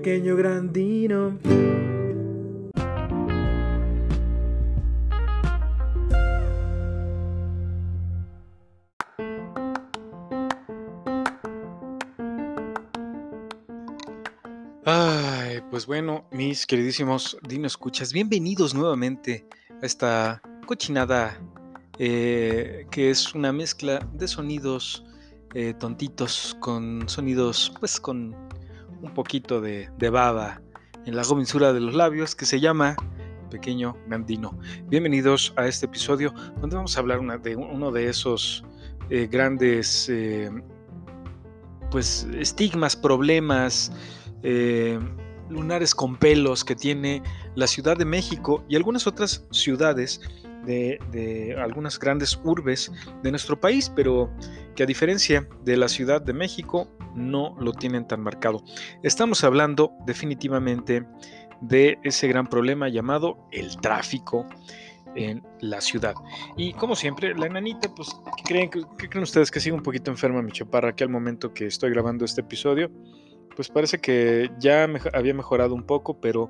pequeño grandino. Ay, pues bueno, mis queridísimos Dino Escuchas, bienvenidos nuevamente a esta cochinada eh, que es una mezcla de sonidos eh, tontitos con sonidos, pues con un poquito de, baba en la gobinsura de los labios que se llama Pequeño Gandino. Bienvenidos a este episodio donde vamos a hablar de uno de esos eh, grandes, eh, pues, estigmas, problemas, eh, lunares con pelos que tiene la Ciudad de México y algunas otras ciudades de, de, algunas grandes urbes de nuestro país, pero que a diferencia de la Ciudad de México no lo tienen tan marcado. Estamos hablando definitivamente de ese gran problema llamado el tráfico en la ciudad. Y como siempre, la enanita, pues, ¿qué creen, qué creen ustedes que sigue un poquito enferma mi chaparra que al momento que estoy grabando este episodio? Pues parece que ya me, había mejorado un poco, pero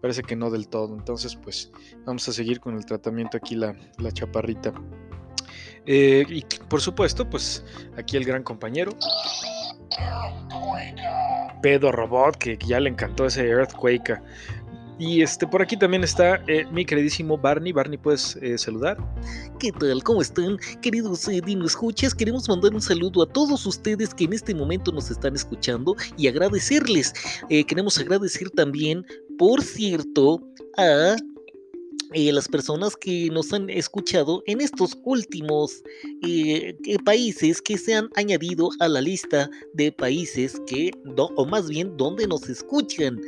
parece que no del todo. Entonces, pues vamos a seguir con el tratamiento aquí la, la chaparrita. Eh, y por supuesto, pues aquí el gran compañero. Pedo Robot, que ya le encantó ese Earthquake. Y este, por aquí también está eh, mi queridísimo Barney. Barney, ¿puedes eh, saludar? ¿Qué tal? ¿Cómo están? Queridos eh, Dino Escuchas, queremos mandar un saludo a todos ustedes que en este momento nos están escuchando y agradecerles. Eh, queremos agradecer también, por cierto, a eh, las personas que nos han escuchado en estos últimos eh, países que se han añadido a la lista de países que, o más bien, donde nos escuchan.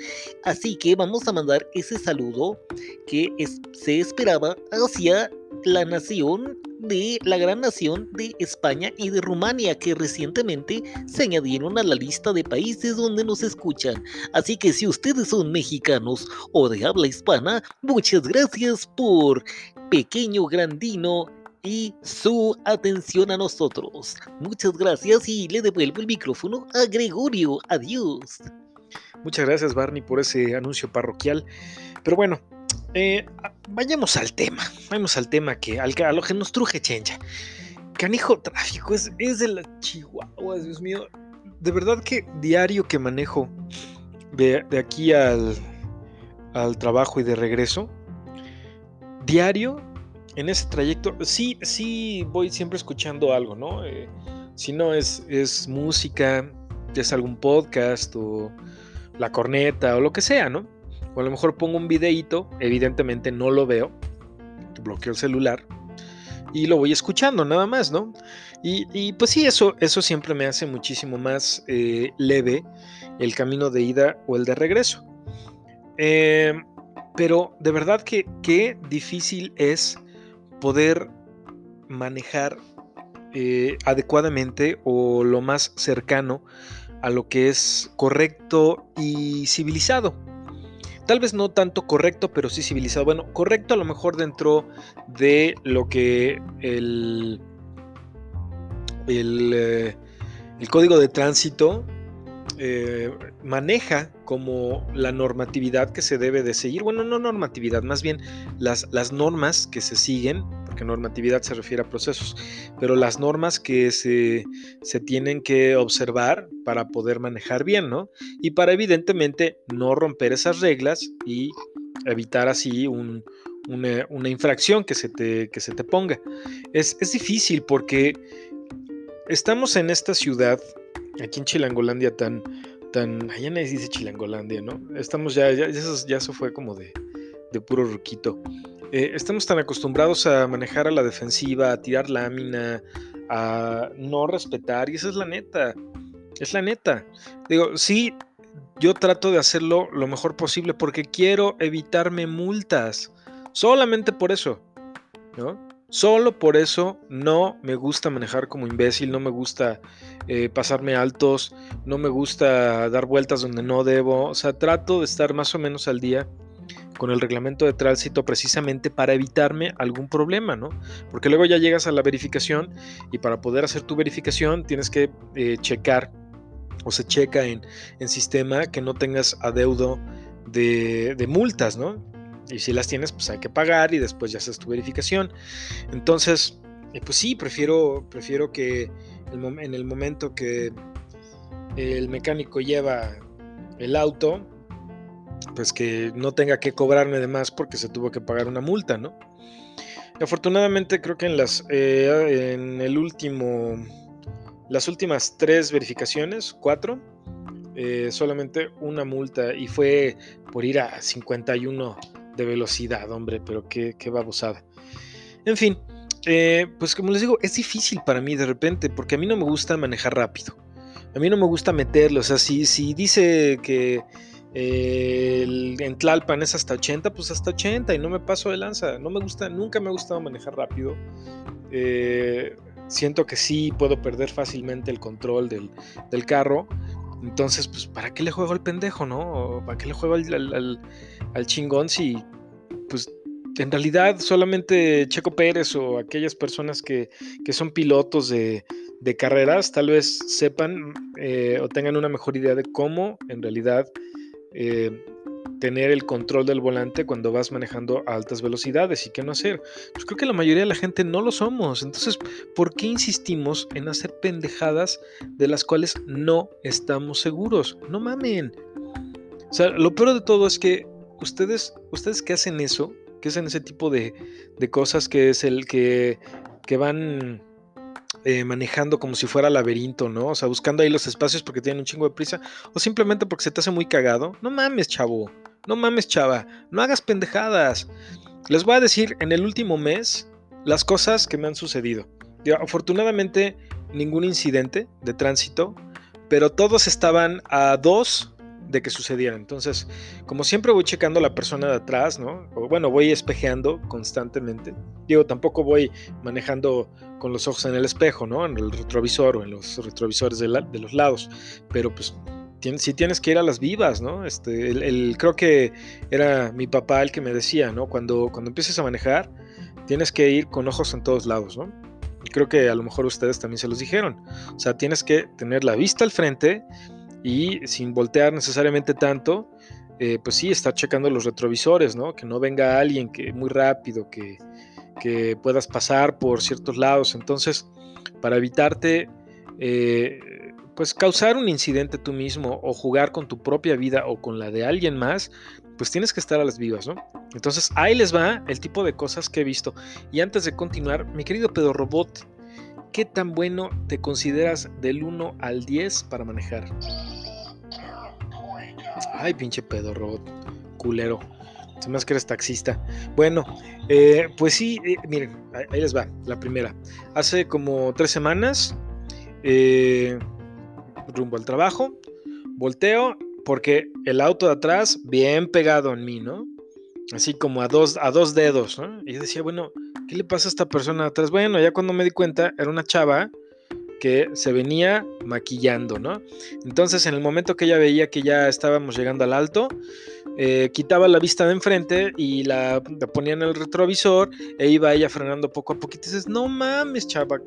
Así que vamos a mandar ese saludo que es, se esperaba hacia la nación de la gran nación de España y de Rumania que recientemente se añadieron a la lista de países donde nos escuchan. Así que si ustedes son mexicanos o de habla hispana, muchas gracias por pequeño grandino y su atención a nosotros. Muchas gracias y le devuelvo el micrófono a Gregorio. Adiós. Muchas gracias Barney por ese anuncio parroquial. Pero bueno, eh, vayamos al tema, vayamos al tema que al, a lo que nos truje chencha. Canijo tráfico, es, es de la Chihuahua, Dios mío. De verdad que diario que manejo de, de aquí al, al, trabajo y de regreso, diario en ese trayecto, sí, sí voy siempre escuchando algo, ¿no? Eh, si no es, es música, es algún podcast o la corneta o lo que sea, ¿no? O a lo mejor pongo un videíto, evidentemente no lo veo, bloqueo el celular y lo voy escuchando nada más, ¿no? Y, pues sí, eso, eso siempre me hace muchísimo más eh, leve el camino de ida o el de regreso. Eh, pero de verdad que qué difícil es poder manejar eh, adecuadamente o lo más cercano a lo que es correcto y civilizado tal vez no tanto correcto, pero sí civilizado. Bueno, correcto a lo mejor dentro de lo que el, el, eh, el código de tránsito eh, maneja como la normatividad que se debe de seguir. Bueno, no normatividad, más bien las, las normas que se siguen, porque normatividad se refiere a procesos, pero las normas que se, se tienen que observar para poder manejar bien, ¿no? Y para evidentemente no romper esas reglas y evitar así un, una, una, infracción que se te, que se te ponga. Es, es difícil porque estamos en esta ciudad aquí en Chilangolandia tan, tan, allá nadie dice Chilangolandia, ¿no? Estamos ya, ya, ya, eso, ya eso fue como de, de puro ruquito. Eh, estamos tan acostumbrados a manejar a la defensiva, a tirar lámina, a no respetar, y esa es la neta, es la neta. Digo, sí, yo trato de hacerlo lo mejor posible porque quiero evitarme multas, solamente por eso, ¿no? Solo por eso no me gusta manejar como imbécil, no me gusta eh, pasarme altos, no me gusta dar vueltas donde no debo. O sea, trato de estar más o menos al día con el reglamento de tránsito precisamente para evitarme algún problema, ¿no? Porque luego ya llegas a la verificación y para poder hacer tu verificación tienes que eh, checar o se checa en, en sistema que no tengas adeudo de, de multas, ¿no? Y si las tienes, pues hay que pagar y después ya haces tu verificación. Entonces, eh, pues sí, prefiero, prefiero que en el momento que el mecánico lleva el auto, pues que no tenga que cobrarme de más porque se tuvo que pagar una multa, ¿no? Afortunadamente creo que en las eh, en el último las últimas tres verificaciones, cuatro, eh, solamente una multa y fue por ir a 51 de velocidad, hombre, pero qué, qué babosada. En fin, eh, pues como les digo, es difícil para mí de repente, porque a mí no me gusta manejar rápido. A mí no me gusta meterlo. O sea, si, si dice que el, en Tlalpan es hasta 80, pues hasta 80 y no me paso de lanza. No me gusta, nunca me ha gustado manejar rápido. Eh, siento que sí puedo perder fácilmente el control del, carro. Entonces, pues, ¿para qué le juego al pendejo, no? ¿Para qué le juego al, chingón si, pues, en realidad solamente Checo Pérez o aquellas personas que, son pilotos de, carreras tal vez sepan eh, o tengan una mejor idea de cómo en realidad eh, tener el control del volante cuando vas manejando a altas velocidades y qué no hacer. Pues creo que la mayoría de la gente no lo somos. Entonces, ¿por qué insistimos en hacer pendejadas de las cuales no estamos seguros? No mamen. O sea, lo peor de todo es que ustedes, ustedes que hacen eso, que es en ese tipo de, cosas que es el que, que van eh, manejando como si fuera laberinto, ¿no? O sea, buscando ahí los espacios porque tienen un chingo de prisa o simplemente porque se te hace muy cagado. No mames, chavo. No mames, chava. No hagas pendejadas. Les voy a decir en el último mes las cosas que me han sucedido. afortunadamente, ningún incidente de tránsito, pero todos estaban a dos de que sucediera. Entonces, como siempre voy checando a la persona de atrás, ¿no? O bueno, voy espejeando constantemente. Digo, tampoco voy manejando con los ojos en el espejo, ¿no? En el retrovisor o en los retrovisores de, los lados. Pero pues si tienes que ir a las vivas, ¿no? Este, el, creo que era mi papá el que me decía, ¿no? Cuando, cuando empieces a manejar, tienes que ir con ojos en todos lados, ¿no? Y creo que a lo mejor ustedes también se los dijeron. O sea, tienes que tener la vista al frente y sin voltear necesariamente tanto, eh, pues sí, estar checando los retrovisores, ¿no? Que no venga alguien que muy rápido, que, que puedas pasar por ciertos lados. Entonces, para evitarte, eh, pues causar un incidente tú mismo o jugar con tu propia vida o con la de alguien más, pues tienes que estar a las vivas, ¿no? Entonces, ahí les va el tipo de cosas que he visto. Y antes de continuar, mi querido Pedro Robot, ¿qué tan bueno te consideras del 1 al 10 para manejar? Ay, pinche pedo, robot. Culero. Se hace que eres taxista. Bueno, eh, pues sí, eh, miren, ahí, les va, la primera. Hace como tres semanas, eh, rumbo al trabajo, volteo porque el auto de atrás, bien pegado en mí, ¿no? Así como a dos, a dos dedos, ¿no? Y yo decía, bueno, ¿qué le pasa a esta persona atrás? Bueno, ya cuando me di cuenta, era una chava que se venía maquillando, ¿no? Entonces, en el momento que ella veía que ya estábamos llegando al alto, eh, quitaba la vista de enfrente y la, ponía en el retrovisor e iba ella frenando poco a poquito. Y dices, no mames, chava,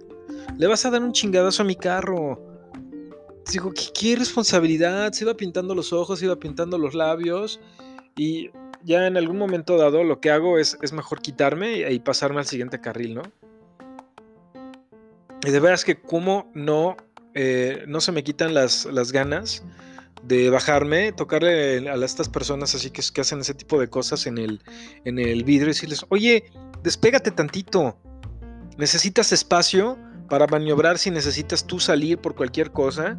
le vas a dar un chingadazo a mi carro. Digo, ¿qué, qué responsabilidad? Se iba pintando los ojos, se iba pintando los labios y ya en algún momento dado lo que hago es, es mejor quitarme y pasarme al siguiente carril, ¿no? Y de veras que como no, eh, no se me quitan las, las, ganas de bajarme, tocarle a estas personas así que, que hacen ese tipo de cosas en el, en el vidrio y decirles, oye, despégate tantito, necesitas espacio para maniobrar si necesitas tú salir por cualquier cosa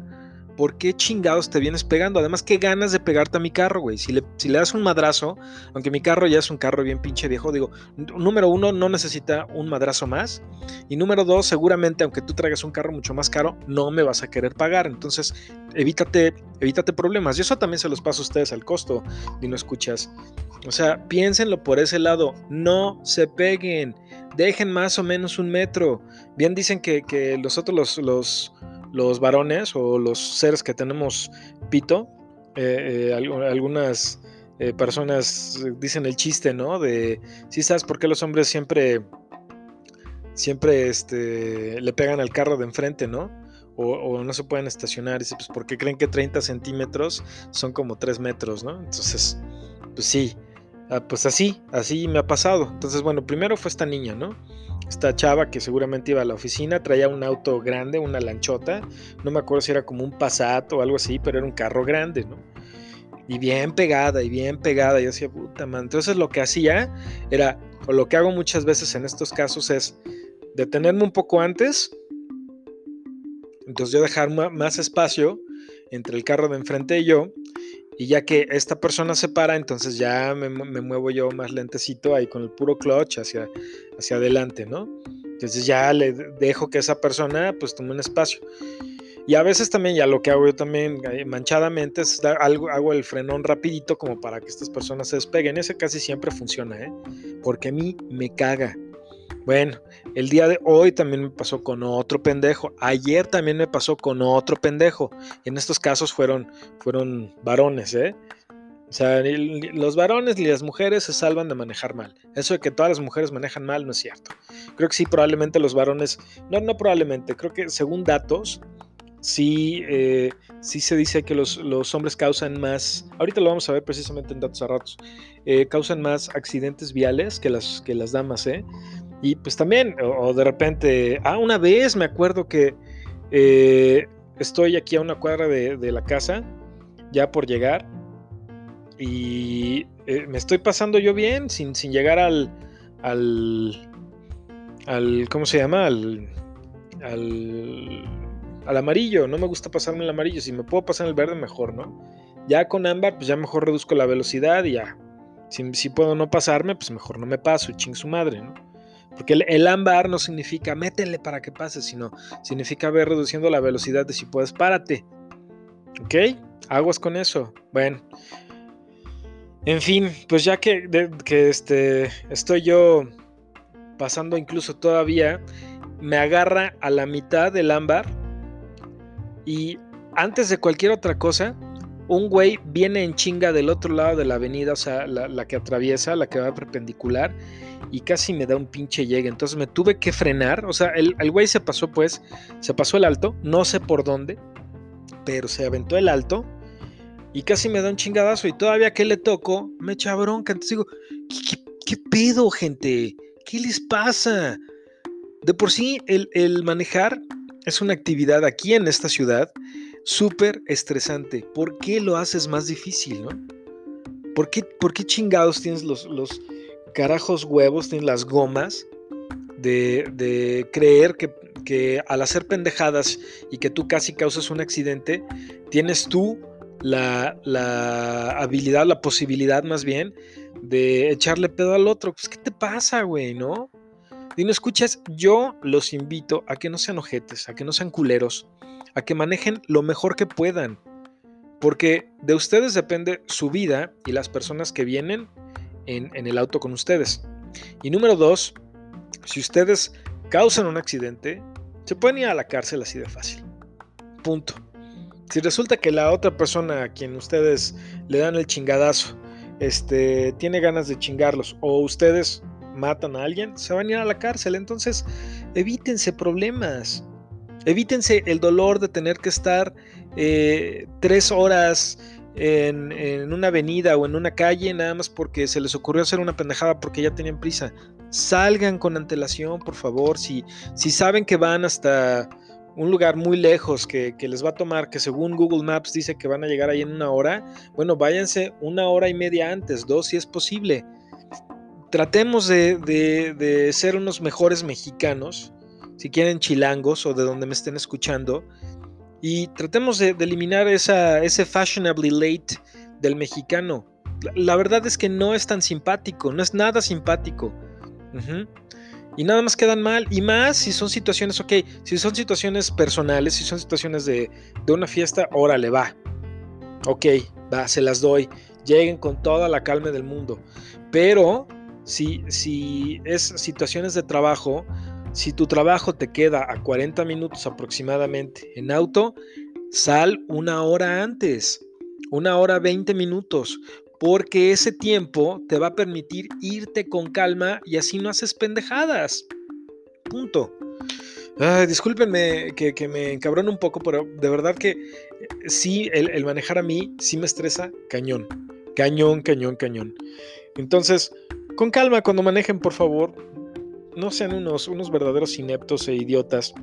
¿por qué chingados te vienes pegando? Además, qué ganas de pegarte a mi carro, güey. Si le, das un madrazo, aunque mi carro ya es un carro bien pinche viejo, digo, número uno, no necesita un madrazo más. Y número dos, seguramente, aunque tú traigas un carro mucho más caro, no me vas a querer pagar. Entonces, evítate, evítate problemas. Y eso también se los paso a ustedes al costo y no escuchas. O sea, piénsenlo por ese lado. No se peguen. Dejen más o menos un metro. Bien dicen que, los otros, los varones o los seres que tenemos pito, eh, eh, algunas eh, personas dicen el chiste, ¿no? De, si sabes por qué los hombres siempre, siempre este, le pegan al carro de enfrente, ¿no? o, no se pueden estacionar. Dice, pues porque creen que 30 centímetros son como 3 metros, ¿no? Entonces, pues sí, ah, pues así, así me ha pasado. Entonces, bueno, primero fue esta niña, ¿no? Esta chava que seguramente iba a la oficina, traía un auto grande, una lanchota, no me acuerdo si era como un Passat o algo así, pero era un carro grande, ¿no? Y bien pegada, y bien pegada, yo decía, puta man. Entonces lo que hacía era, o lo que hago muchas veces en estos casos es detenerme un poco antes, entonces yo dejar más espacio entre el carro de enfrente y yo, y ya que esta persona se para, entonces ya me, muevo yo más lentecito ahí con el puro clutch hacia, hacia adelante, ¿no? Entonces ya le dejo que esa persona pues tome un espacio. Y a veces también ya lo que hago yo también eh, manchadamente es dar algo, hago el frenón rapidito como para que estas personas se despeguen. Ese casi siempre funciona, ¿eh? Porque a mí me caga. Bueno, el día de hoy también me pasó con otro pendejo. Ayer también me pasó con otro pendejo. En estos casos fueron, fueron varones, ¿eh? O sea, los varones y las mujeres se salvan de manejar mal. Eso de que todas las mujeres manejan mal no es cierto. Creo que sí, probablemente los varones, no, no probablemente, creo que según datos, sí, eh, sí se dice que los, hombres causan más, ahorita lo vamos a ver precisamente en datos a ratos, eh, causan más accidentes viales que las, que las damas, ¿eh? Y pues también, o, de repente, ah, una vez me acuerdo que eh, estoy aquí a una cuadra de, la casa, ya por llegar, y eh, me estoy pasando yo bien, sin, sin llegar al, al, al, ¿cómo se llama? Al, al, al amarillo, no me gusta pasarme el amarillo, si me puedo pasar el verde mejor, ¿no? Ya con ámbar, pues ya mejor reduzco la velocidad y ya. Si, si puedo no pasarme, pues mejor no me paso ching su madre, ¿no? Porque el, ámbar no significa métele para que pase, sino significa ver reduciendo la velocidad de si puedes, párate. ¿Ok? Aguas con eso. Bueno. En fin, pues ya que, que este, estoy yo pasando incluso todavía, me agarra a la mitad del ámbar y antes de cualquier otra cosa, un güey viene en chinga del otro lado de la avenida, o sea, la, que atraviesa, la que va perpendicular, y casi me da un pinche llegue. Entonces me tuve que frenar, o sea, el, güey se pasó pues, se pasó el alto, no sé por dónde, pero se aventó el alto y casi me da un chingadazo. Y todavía que le toco, me echa bronca. Entonces digo, ¿qué, pedo, gente? ¿Qué les pasa? De por sí, el, el manejar es una actividad aquí en esta ciudad súper estresante. ¿Por qué lo haces más difícil, no? ¿Por qué, por qué chingados tienes los, carajos huevos, tienes las gomas de, creer que, al hacer pendejadas y que tú casi causas un accidente, tienes tú la, la habilidad, la posibilidad más bien de echarle pedo al otro. Pues, ¿qué te pasa, güey, no? Y no escuchas, yo los invito a que no sean ojetes, a que no sean culeros, a que manejen lo mejor que puedan. Porque de ustedes depende su vida y las personas que vienen en, el auto con ustedes. Y número dos, si ustedes causan un accidente, se pueden ir a la cárcel así de fácil. Punto. Si resulta que la otra persona a quien ustedes le dan el chingadazo, este, tiene ganas de chingarlos, o ustedes matan a alguien, se van a ir a la cárcel. Entonces, evítense problemas. Evítense el dolor de tener que estar eh, tres horas en, una avenida o en una calle nada más porque se les ocurrió hacer una pendejada porque ya tenían prisa. Salgan con antelación, por favor. Si, si saben que van hasta un lugar muy lejos que, les va a tomar, que según Google Maps dice que van a llegar ahí en una hora, bueno, váyanse una hora y media antes, dos si es posible. Tratemos de, de ser unos mejores mexicanos, si quieren chilangos o de donde me estén escuchando, y tratemos de, eliminar ese fashionably late del mexicano. La, verdad es que no es tan simpático, no es nada simpático. Y nada más quedan mal. Y más si son situaciones, ok, si son situaciones personales, si son situaciones de, de una fiesta, órale, va. Ok, va, se las doy. Lleguen con toda la calma del mundo. Pero si, si es situaciones de trabajo, si tu trabajo te queda a 40 minutos aproximadamente en auto, sal una hora antes, una hora 20 minutos, porque ese tiempo te va a permitir irte con calma y así no haces pendejadas. Punto. discúlpenme que, me encabrono un poco, pero de verdad que eh, sí, el, manejar a mí sí me estresa cañón. Cañón, cañón, cañón. Entonces, con calma cuando manejen, por favor. No sean unos, unos verdaderos ineptos e idiotas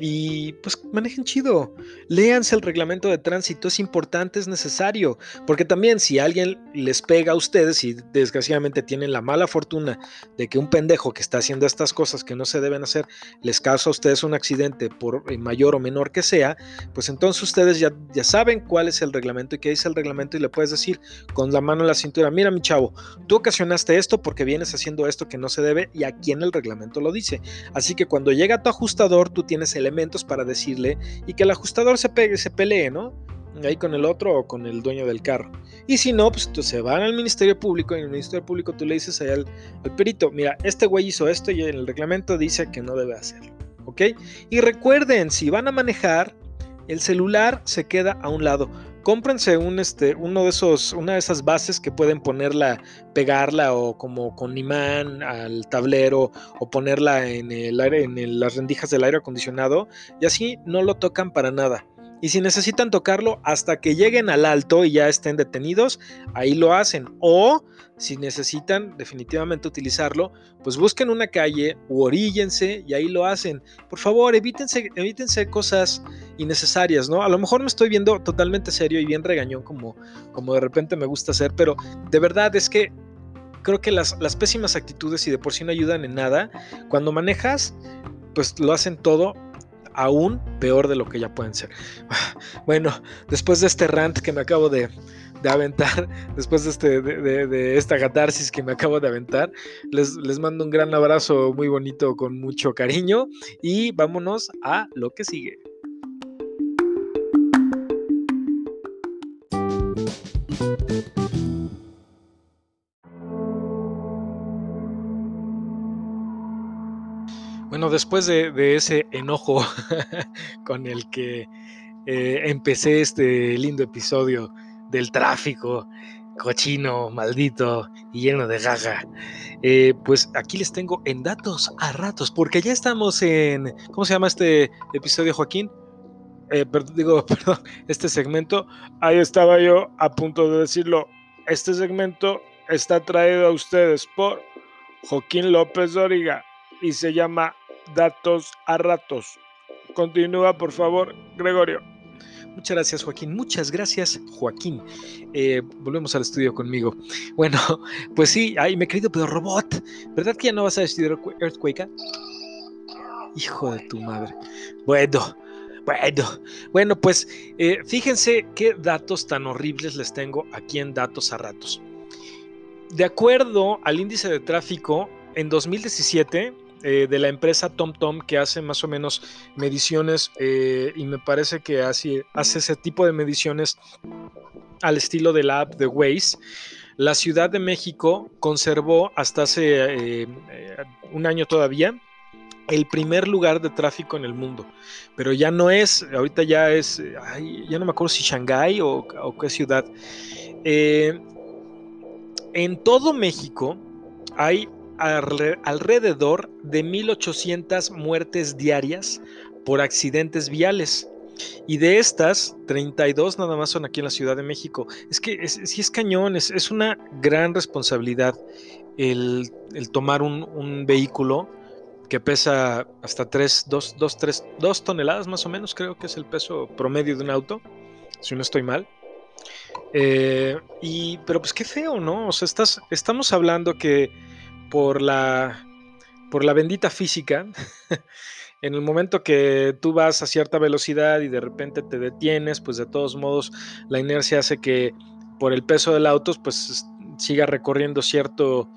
y pues manejen chido. Léanse el reglamento de tránsito, es importante, es necesario. Porque también si alguien les pega a ustedes y desgraciadamente tienen la mala fortuna de que un pendejo que está haciendo estas cosas que no se deben hacer les causa a ustedes un accidente por eh, mayor o menor que sea, pues entonces ustedes ya, ya saben cuál es el reglamento y qué dice el reglamento y le puedes decir con la mano en la cintura, mira mi chavo, tú ocasionaste esto porque vienes haciendo esto que no se debe y aquí en el reglamento lo dice. Así que cuando llega tu ajustador, tú tienes el elementos para decirle y que el ajustador se, pegue, se pelee, ¿no? Ahí con el otro o con el dueño del carro. Y si no, pues se van al Ministerio Público y en el Ministerio Público tú le dices ahí al, al perito, mira, este güey hizo esto y en el reglamento dice que no debe hacerlo, ¿ok? Y recuerden, si van a manejar, el celular se queda a un lado cómprense un, este, uno de esos, una de esas bases que pueden ponerla, pegarla o como con imán al tablero o ponerla en, el aire, en las rendijas del aire acondicionado y así no lo tocan para nada. Y si necesitan tocarlo hasta que lleguen al alto y ya estén detenidos, ahí lo hacen. O si necesitan definitivamente utilizarlo, pues busquen una calle u oríllense y ahí lo hacen. Por favor, evítense, evítense cosas innecesarias, ¿no? A lo mejor me estoy viendo totalmente serio y bien regañón como, como de repente me gusta hacer, pero de verdad es que creo que las, las pésimas actitudes y de por sí no ayudan en nada. Cuando manejas, pues lo hacen todo aún peor de lo que ya pueden ser. Bueno, después de este rant que me acabo de, aventar, después de, este, de, esta catarsis que me acabo de aventar, les, les mando un gran abrazo muy bonito con mucho cariño y vámonos a lo que sigue. Bueno, después de, ese enojo con el que eh, empecé este lindo episodio del tráfico cochino, maldito y lleno de gaga, eh, pues aquí les tengo en datos a ratos, porque ya estamos en, ¿cómo se llama este episodio, Joaquín? Eh, digo, perdón, este segmento, ahí estaba yo a punto de decirlo, este segmento está traído a ustedes por Joaquín López Doriga y se llama datos a ratos. Continúa, por favor, Gregorio. Muchas gracias, Joaquín. Muchas gracias, Joaquín. Eh, volvemos al estudio conmigo. Bueno, pues sí, ay, he querido pero robot. ¿Verdad que ya no vas a estudiar Earthquake? Hijo de tu madre. Bueno, bueno, bueno, pues eh, fíjense qué datos tan horribles les tengo aquí en Datos a Ratos. De acuerdo al índice de tráfico, en 2017 eh, de la empresa TomTom que hace más o menos mediciones eh, y me parece que hace, ese tipo de mediciones al estilo de la app de Waze. La Ciudad de México conservó hasta hace eh, un año todavía el primer lugar de tráfico en el mundo, pero ya no es, ahorita ya es, ya no me acuerdo si Shanghái o, o qué ciudad. en todo México hay alrededor de 1.800 muertes diarias por accidentes viales. Y de estas, 32 nada más son aquí en la Ciudad de México. Es que si es, cañón, es, una gran responsabilidad el, tomar un, vehículo que pesa hasta 3, 2, 2, 3, 2 toneladas más o menos, creo que es el peso promedio de un auto, si no estoy mal. Eh, y, pero pues qué feo, ¿no? O sea, estás, estamos hablando que por la, por la bendita física, en el momento que tú vas a cierta velocidad y de repente te detienes, pues de todos modos la inercia hace que por el peso del auto, pues siga recorriendo cierto,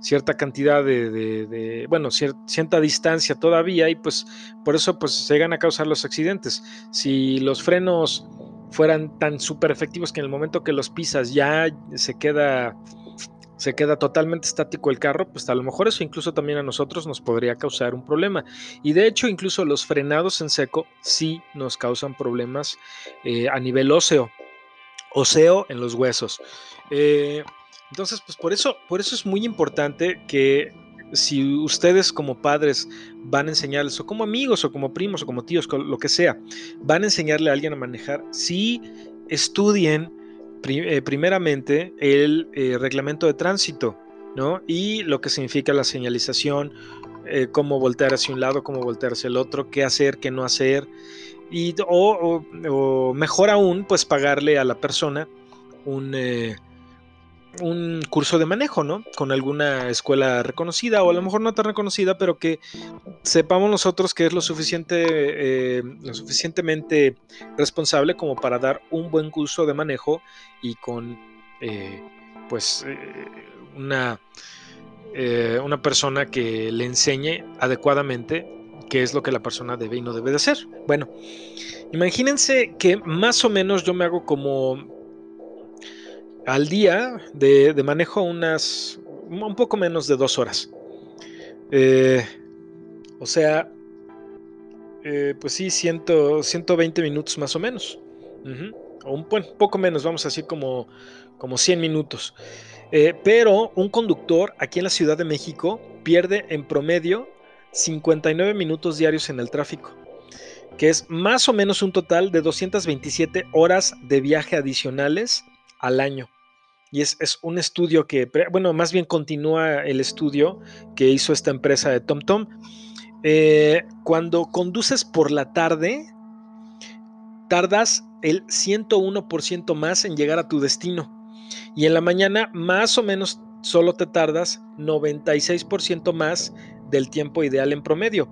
cierta cantidad de, bueno, cierta distancia todavía y pues por eso pues se llegan a causar los accidentes. Si los frenos fueran tan súper efectivos que en el momento que los pisas ya se queda se queda totalmente estático el carro, pues a lo mejor eso incluso también a nosotros nos podría causar un problema. Y de hecho, incluso los frenados en seco sí nos causan problemas eh, a nivel óseo, óseo en los huesos. Eh, entonces, pues por eso, por eso es muy importante que si ustedes como padres van a enseñarles, o como amigos, o como primos, o como tíos, lo que sea, van a enseñarle a alguien a manejar, si estudien eh, primeramente el eh, reglamento de tránsito, ¿no? Y lo que significa la señalización, eh, cómo voltear hacia un lado, cómo voltear hacia el otro, qué hacer, qué no hacer, y, o, mejor aún, pues pagarle a la persona un, un curso de manejo, ¿no? Con alguna escuela reconocida o a lo mejor no tan reconocida, pero que sepamos nosotros que es lo, suficiente, eh, lo suficientemente responsable como para dar un buen curso de manejo y con, eh, pues, una, una persona que le enseñe adecuadamente qué es lo que la persona debe y no debe de hacer. Bueno, imagínense que más o menos yo me hago como al día de, manejo unas, un poco menos de dos horas. Eh, o sea, eh, pues sí, 120 minutos más o menos. O un poco menos, vamos a decir como, como 100 minutos. Eh, pero un conductor aquí en la Ciudad de México pierde en promedio 59 minutos diarios en el tráfico, que es más o menos un total de 227 horas de viaje adicionales al año. Y es, un estudio que, bueno, más bien continúa el estudio que hizo esta empresa de TomTom. Eh, cuando conduces por la tarde, tardas el 101% más en llegar a tu destino. Y en la mañana, más o menos, solo te tardas 96% más del tiempo ideal en promedio.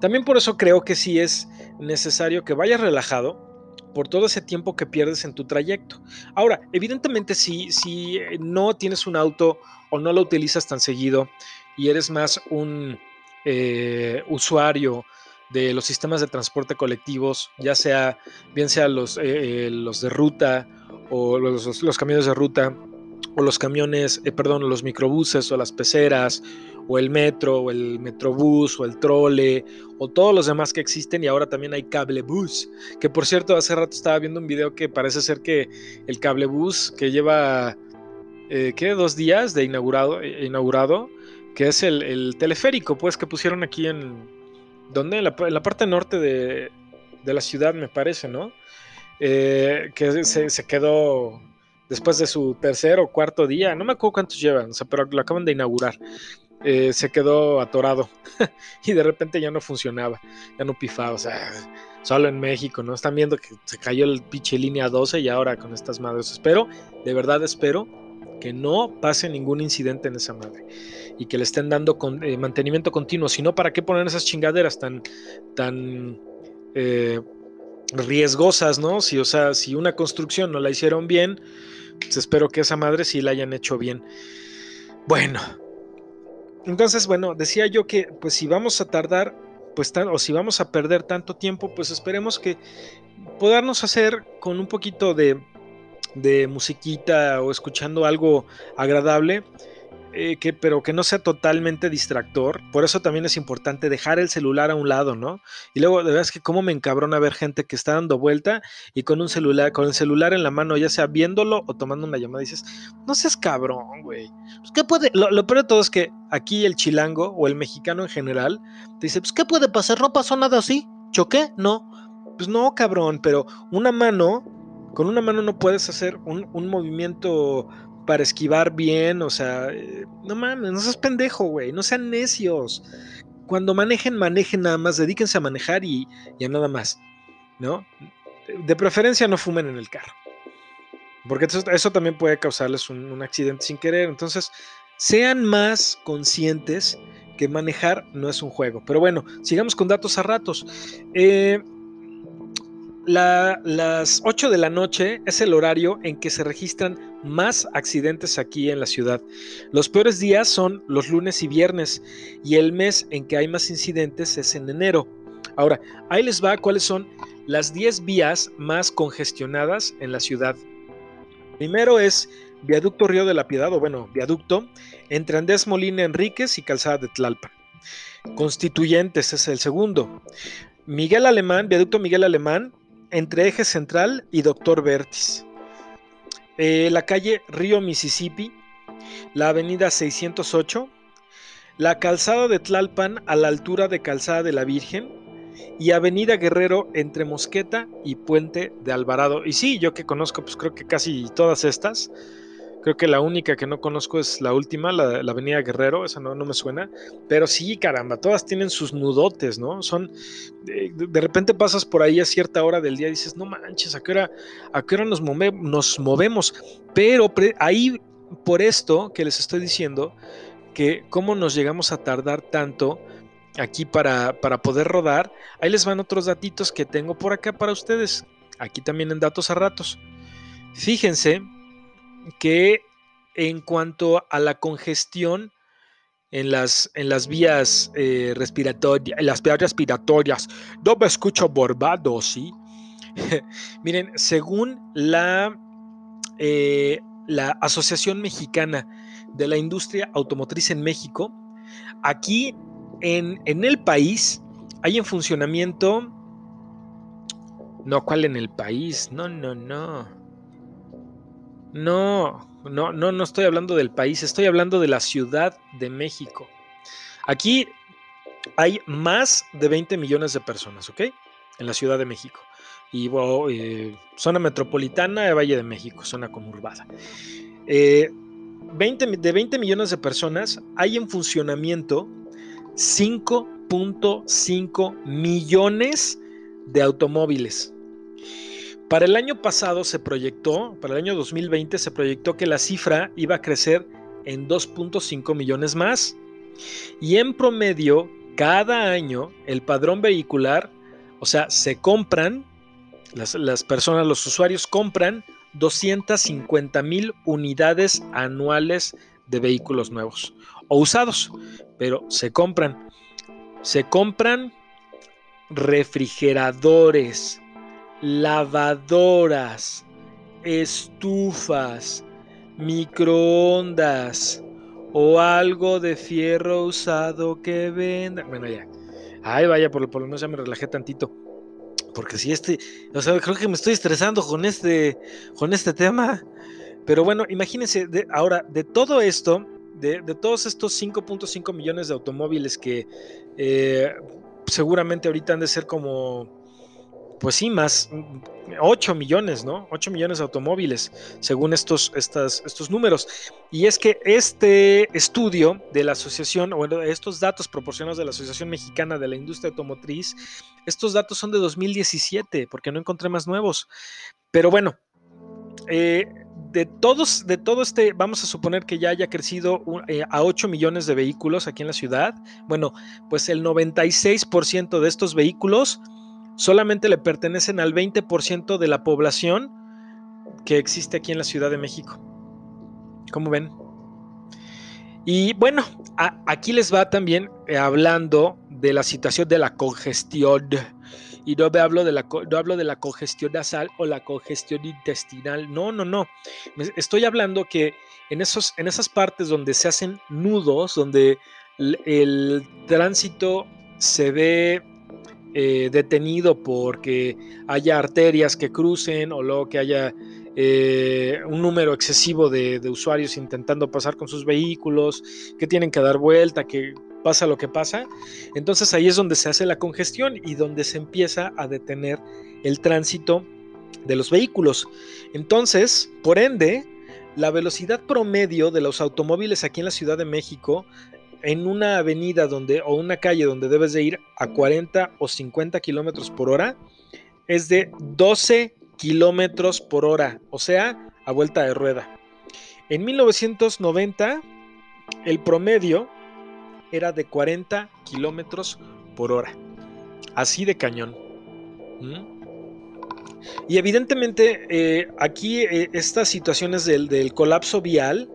También por eso creo que sí es necesario que vayas relajado, por todo ese tiempo que pierdes en tu trayecto. Ahora, evidentemente si, si no tienes un auto o no lo utilizas tan seguido y eres más un eh, usuario de los sistemas de transporte colectivos, ya sea bien sea los, eh, eh, los de ruta o los, los, camiones de ruta o los camiones, perdón, los microbuses o las peceras o el metro, o el metrobús, o el trole, o todos los demás que existen, y ahora también hay cablebús, que por cierto, hace rato estaba viendo un video que parece ser que el cablebús que lleva, eh, ¿qué? Dos días de inaugurado, eh, inaugurado que es el, teleférico, pues, que pusieron aquí en, ¿dónde? En la, parte norte de, la ciudad, me parece, ¿no? Eh, que se, se, quedó después de su tercer o cuarto día, no me acuerdo cuántos llevan, o sea, pero lo acaban de inaugurar. Eh, se quedó atorado y de repente ya no funcionaba, ya no pifaba, o sea, solo en México, ¿no? Están viendo que se cayó el pinche línea 12 y ahora con estas madres. Espero, de verdad espero que no pase ningún incidente en esa madre y que le estén dando con, eh, mantenimiento continuo, si no, ¿para qué poner esas chingaderas tan, tan eh, riesgosas, ¿no? Si, o sea, si una construcción no la hicieron bien, pues espero que esa madre sí la hayan hecho bien. Bueno, entonces, bueno, decía yo que pues si vamos a tardar, pues o si vamos a perder tanto tiempo, pues esperemos que podamos hacer con un poquito de, de musiquita o escuchando algo agradable eh, que, pero que no sea totalmente distractor. Por eso también es importante dejar el celular a un lado, ¿no? Y luego, de verdad es que cómo me encabrona ver gente que está dando vuelta y con un celular, con el celular en la mano, ya sea viéndolo o tomando una llamada, dices, no seas cabrón, güey. Pues, ¿qué puede? Lo, peor de todo es que aquí el chilango o el mexicano en general te dice, pues, ¿qué puede pasar? No pasó nada así. ¿Choqué? No. Pues no, cabrón, pero una mano, con una mano no puedes hacer un, un movimiento para esquivar bien, o sea, eh, no mames, no seas pendejo, güey, no sean necios. Cuando manejen, manejen nada más, dedíquense a manejar y, a nada más, ¿no? De preferencia no fumen en el carro, porque eso, también puede causarles un, accidente sin querer, entonces sean más conscientes que manejar no es un juego. Pero bueno, sigamos con datos a ratos. Eh, las 8 de la noche es el horario en que se registran más accidentes aquí en la ciudad. Los peores días son los lunes y viernes y el mes en que hay más incidentes es en enero. Ahora, ahí les va cuáles son las 10 vías más congestionadas en la ciudad. Primero es Viaducto Río de la Piedad, o bueno, viaducto, entre Andrés Molina Enríquez y Calzada de Tlalpan. Constituyentes es el segundo. Miguel Alemán, viaducto Miguel Alemán, entre Eje Central y Doctor Vertis. Eh, la calle Río Mississippi, la avenida 608, la calzada de Tlalpan a la altura de Calzada de la Virgen y Avenida Guerrero entre Mosqueta y Puente de Alvarado. Y sí, yo que conozco, pues creo que casi todas estas. Creo que la única que no conozco es la última, la, Avenida Guerrero, esa no, no, me suena. Pero sí, caramba, todas tienen sus nudotes, ¿no? Son. De, repente pasas por ahí a cierta hora del día y dices, no manches, ¿a qué hora, a qué hora nos, nos movemos? Pero ahí, por esto que les estoy diciendo, que cómo nos llegamos a tardar tanto aquí para, para poder rodar, ahí les van otros datitos que tengo por acá para ustedes. Aquí también en datos a ratos. Fíjense que en cuanto a la congestión en las, en las vías eh, respiratorias, en las vías respiratorias, no me escucho borbado, ¿sí? Miren, según la, eh, la Asociación Mexicana de la Industria Automotriz en México, aquí en, en el país hay en funcionamiento... No, ¿cuál en el país? No, no, no. No, no, no, no estoy hablando del país, estoy hablando de la Ciudad de México. Aquí hay más de 20 millones de personas, ¿ok? En la Ciudad de México. Y eh, zona metropolitana de Valle de México, zona conurbada. Eh, de 20 millones de personas hay en funcionamiento 5.5 millones de automóviles. Para el año pasado se proyectó, para el año 2020 se proyectó que la cifra iba a crecer en 2.5 millones más. Y en promedio, cada año, el padrón vehicular, o sea, se compran, las, personas, los usuarios compran 250 mil unidades anuales de vehículos nuevos o usados, pero se compran. Se compran refrigeradores, lavadoras, estufas, microondas o algo de fierro usado que venda. Bueno, ya. Ay, vaya, por, lo menos ya me relajé tantito. Porque si este, o sea, creo que me estoy estresando con este, con este tema. Pero bueno, imagínense, de, ahora, de todo esto, de, todos estos 5.5 millones de automóviles que eh, seguramente ahorita han de ser como pues sí, más 8 mm, millones, ¿no? 8 millones de automóviles, según estos, estos números. Y es que este estudio de la asociación, bueno, estos datos proporcionados de la Asociación Mexicana de la Industria Automotriz, estos datos son de 2017, porque no encontré más nuevos. Pero bueno, eh, de todos, de todo este, vamos a suponer que ya haya crecido eh, a 8 millones de vehículos aquí en la ciudad. Bueno, pues el 96% de estos vehículos solamente le pertenecen al 20% de la población que existe aquí en la Ciudad de México. ¿Cómo ven? Y bueno, aquí les va también eh, hablando de la situación de la congestión. Y no me hablo de la, no hablo de la congestión nasal o la congestión intestinal. No, no, no. Estoy hablando que en, esos, en esas partes donde se hacen nudos, donde el tránsito se ve eh, detenido porque haya arterias que crucen o luego que haya eh, un número excesivo de, usuarios intentando pasar con sus vehículos, que tienen que dar vuelta, que pasa lo que pasa. Entonces ahí es donde se hace la congestión y donde se empieza a detener el tránsito de los vehículos. Entonces, por ende, la velocidad promedio de los automóviles aquí en la Ciudad de México en una avenida donde o una calle donde debes de ir a 40 o 50 kilómetros por hora es de 12 kilómetros por hora, o sea, a vuelta de rueda. En 1990 el promedio era de 40 kilómetros por hora, así de cañón. ¿Mm? Y evidentemente eh, aquí eh, estas situaciones del, del colapso vial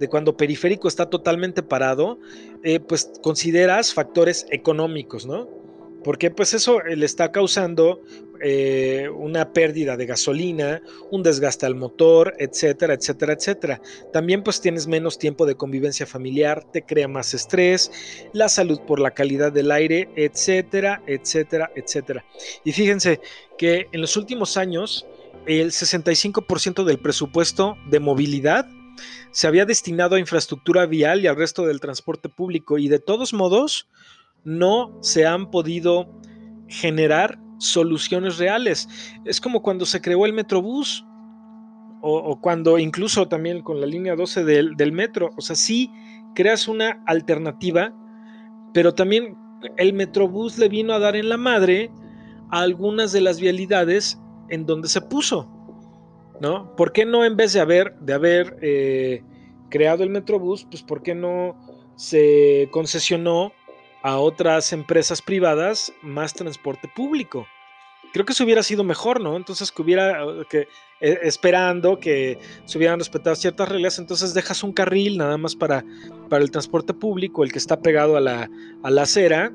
de cuando periférico está totalmente parado, eh, pues consideras factores económicos, ¿no? Porque pues eso eh, le está causando eh, una pérdida de gasolina, un desgaste al motor, etcétera, etcétera, etcétera. También pues tienes menos tiempo de convivencia familiar, te crea más estrés, la salud por la calidad del aire, etcétera, etcétera, etcétera. Y fíjense que en los últimos años el 65% del presupuesto de movilidad se había destinado a infraestructura vial y al resto del transporte público y de todos modos no se han podido generar soluciones reales. Es como cuando se creó el Metrobús o, cuando incluso también con la línea 12 del, del metro, o sea, sí creas una alternativa, pero también el Metrobús le vino a dar en la madre a algunas de las vialidades en donde se puso, ¿no? ¿Por qué no en vez de haber, de haber eh, creado el Metrobús, pues por qué no se concesionó a otras empresas privadas más transporte público? Creo que eso hubiera sido mejor, ¿no? Entonces que hubiera, que eh, esperando que se hubieran respetado ciertas reglas, entonces dejas un carril nada más para, para el transporte público, el que está pegado a la, a la acera,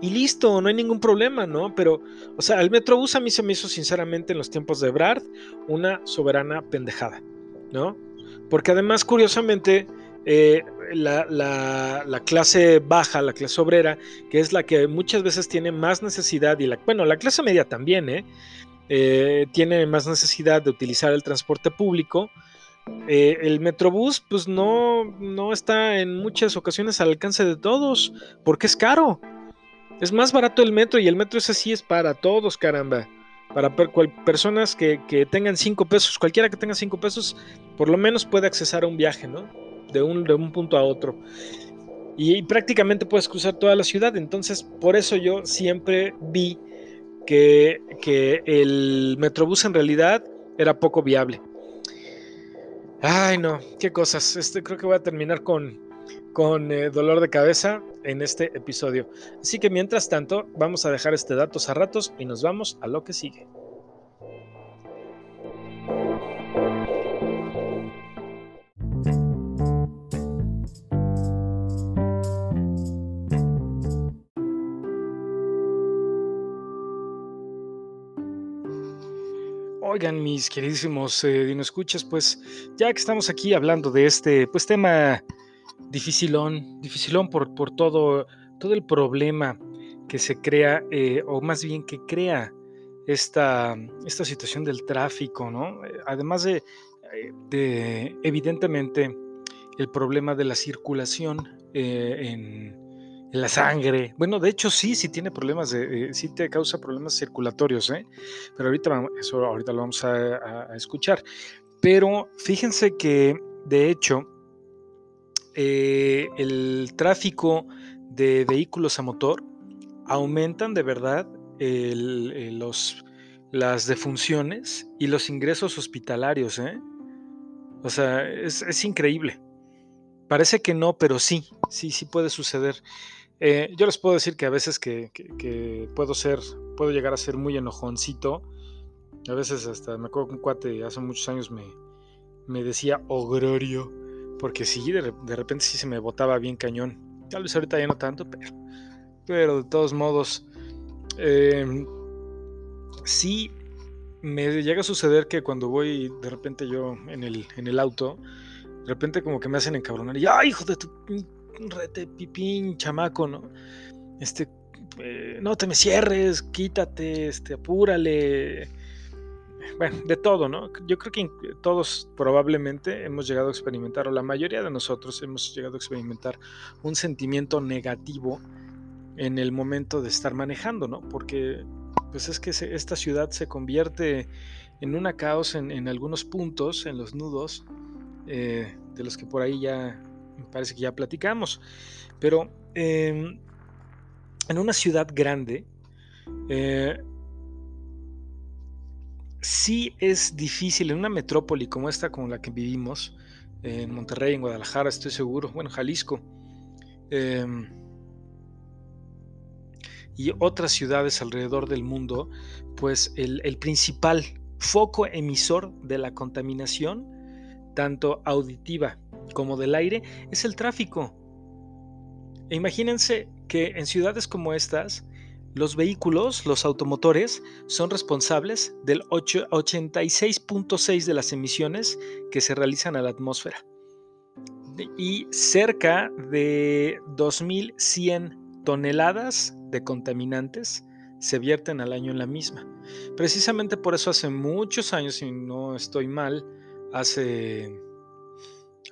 y listo, no hay ningún problema, ¿no? Pero, o sea, el Metrobús a mí se me hizo sinceramente en los tiempos de Brad una soberana pendejada, ¿no? Porque además, curiosamente, eh, la, clase baja, la clase obrera, que es la que muchas veces tiene más necesidad, y la, bueno, la clase media también, ¿eh? eh tiene más necesidad de utilizar el transporte público. Eh, el Metrobús, pues no, no está en muchas ocasiones al alcance de todos, porque es caro. Es más barato el metro y el metro ese sí es para todos, caramba. Para personas que, tengan cinco pesos, cualquiera que tenga cinco pesos, por lo menos puede accesar a un viaje, ¿no? De un, punto a otro. Y, prácticamente puedes cruzar toda la ciudad. Entonces, por eso yo siempre vi que, que el Metrobús en realidad era poco viable. Ay, no, qué cosas. Este, creo que voy a terminar con, con eh, dolor de cabeza en este episodio. Así que mientras tanto, vamos a dejar este datos a ratos y nos vamos a lo que sigue. Oigan, mis queridísimos eh, Dino Escuchas, pues ya que estamos aquí hablando de este pues tema dificilón, dificilón por, por todo, todo el problema que se crea, eh, o más bien que crea esta, esta situación del tráfico, ¿no? Eh, además de, eh, de, evidentemente, el problema de la circulación en, la sangre. Bueno, de hecho sí, sí tiene problemas, de, sí te causa problemas circulatorios, ¿eh? Pero ahorita, eso ahorita lo vamos a escuchar. Pero fíjense que, de hecho, eh, el tráfico de vehículos a motor aumentan de verdad los, las defunciones y los ingresos hospitalarios. ¿eh? O sea, es, increíble. Parece que no, pero sí, sí, sí puede suceder. Eh, yo les puedo decir que a veces que, puedo ser, puedo llegar a ser muy enojoncito. A veces hasta me acuerdo que un cuate hace muchos años me, me decía ogrorio porque sí, de, repente sí se me botaba bien cañón. Tal vez ahorita ya no tanto, pero, pero de todos modos, em, sí me llega a suceder que cuando voy de repente yo en el, en el auto, de repente como que me hacen encabronar y ¡ay, hijo de tu rete pipín, chamaco! ¿no? Este, eh, no te me cierres, quítate, este, apúrale bueno, de todo, ¿no? Yo creo que todos probablemente hemos llegado a experimentar, o la mayoría de nosotros hemos llegado a experimentar un sentimiento negativo en el momento de estar manejando, ¿no? Porque pues es que esta ciudad se convierte en una caos en, algunos puntos, en los nudos, eh, de los que por ahí ya parece que ya platicamos. Pero em, en una ciudad grande, eh, sí es difícil en una metrópoli como esta, como la que vivimos, en Monterrey, en Guadalajara, estoy seguro, bueno, Jalisco, em, y otras ciudades alrededor del mundo, pues el, principal foco emisor de la contaminación, tanto auditiva como del aire, es el tráfico. E imagínense que en ciudades como estas, los vehículos, los automotores, son responsables del 86.6 de las emisiones que se realizan a la atmósfera y cerca de 2.100 toneladas de contaminantes se vierten al año en la misma. Precisamente por eso hace muchos años, si no estoy mal, hace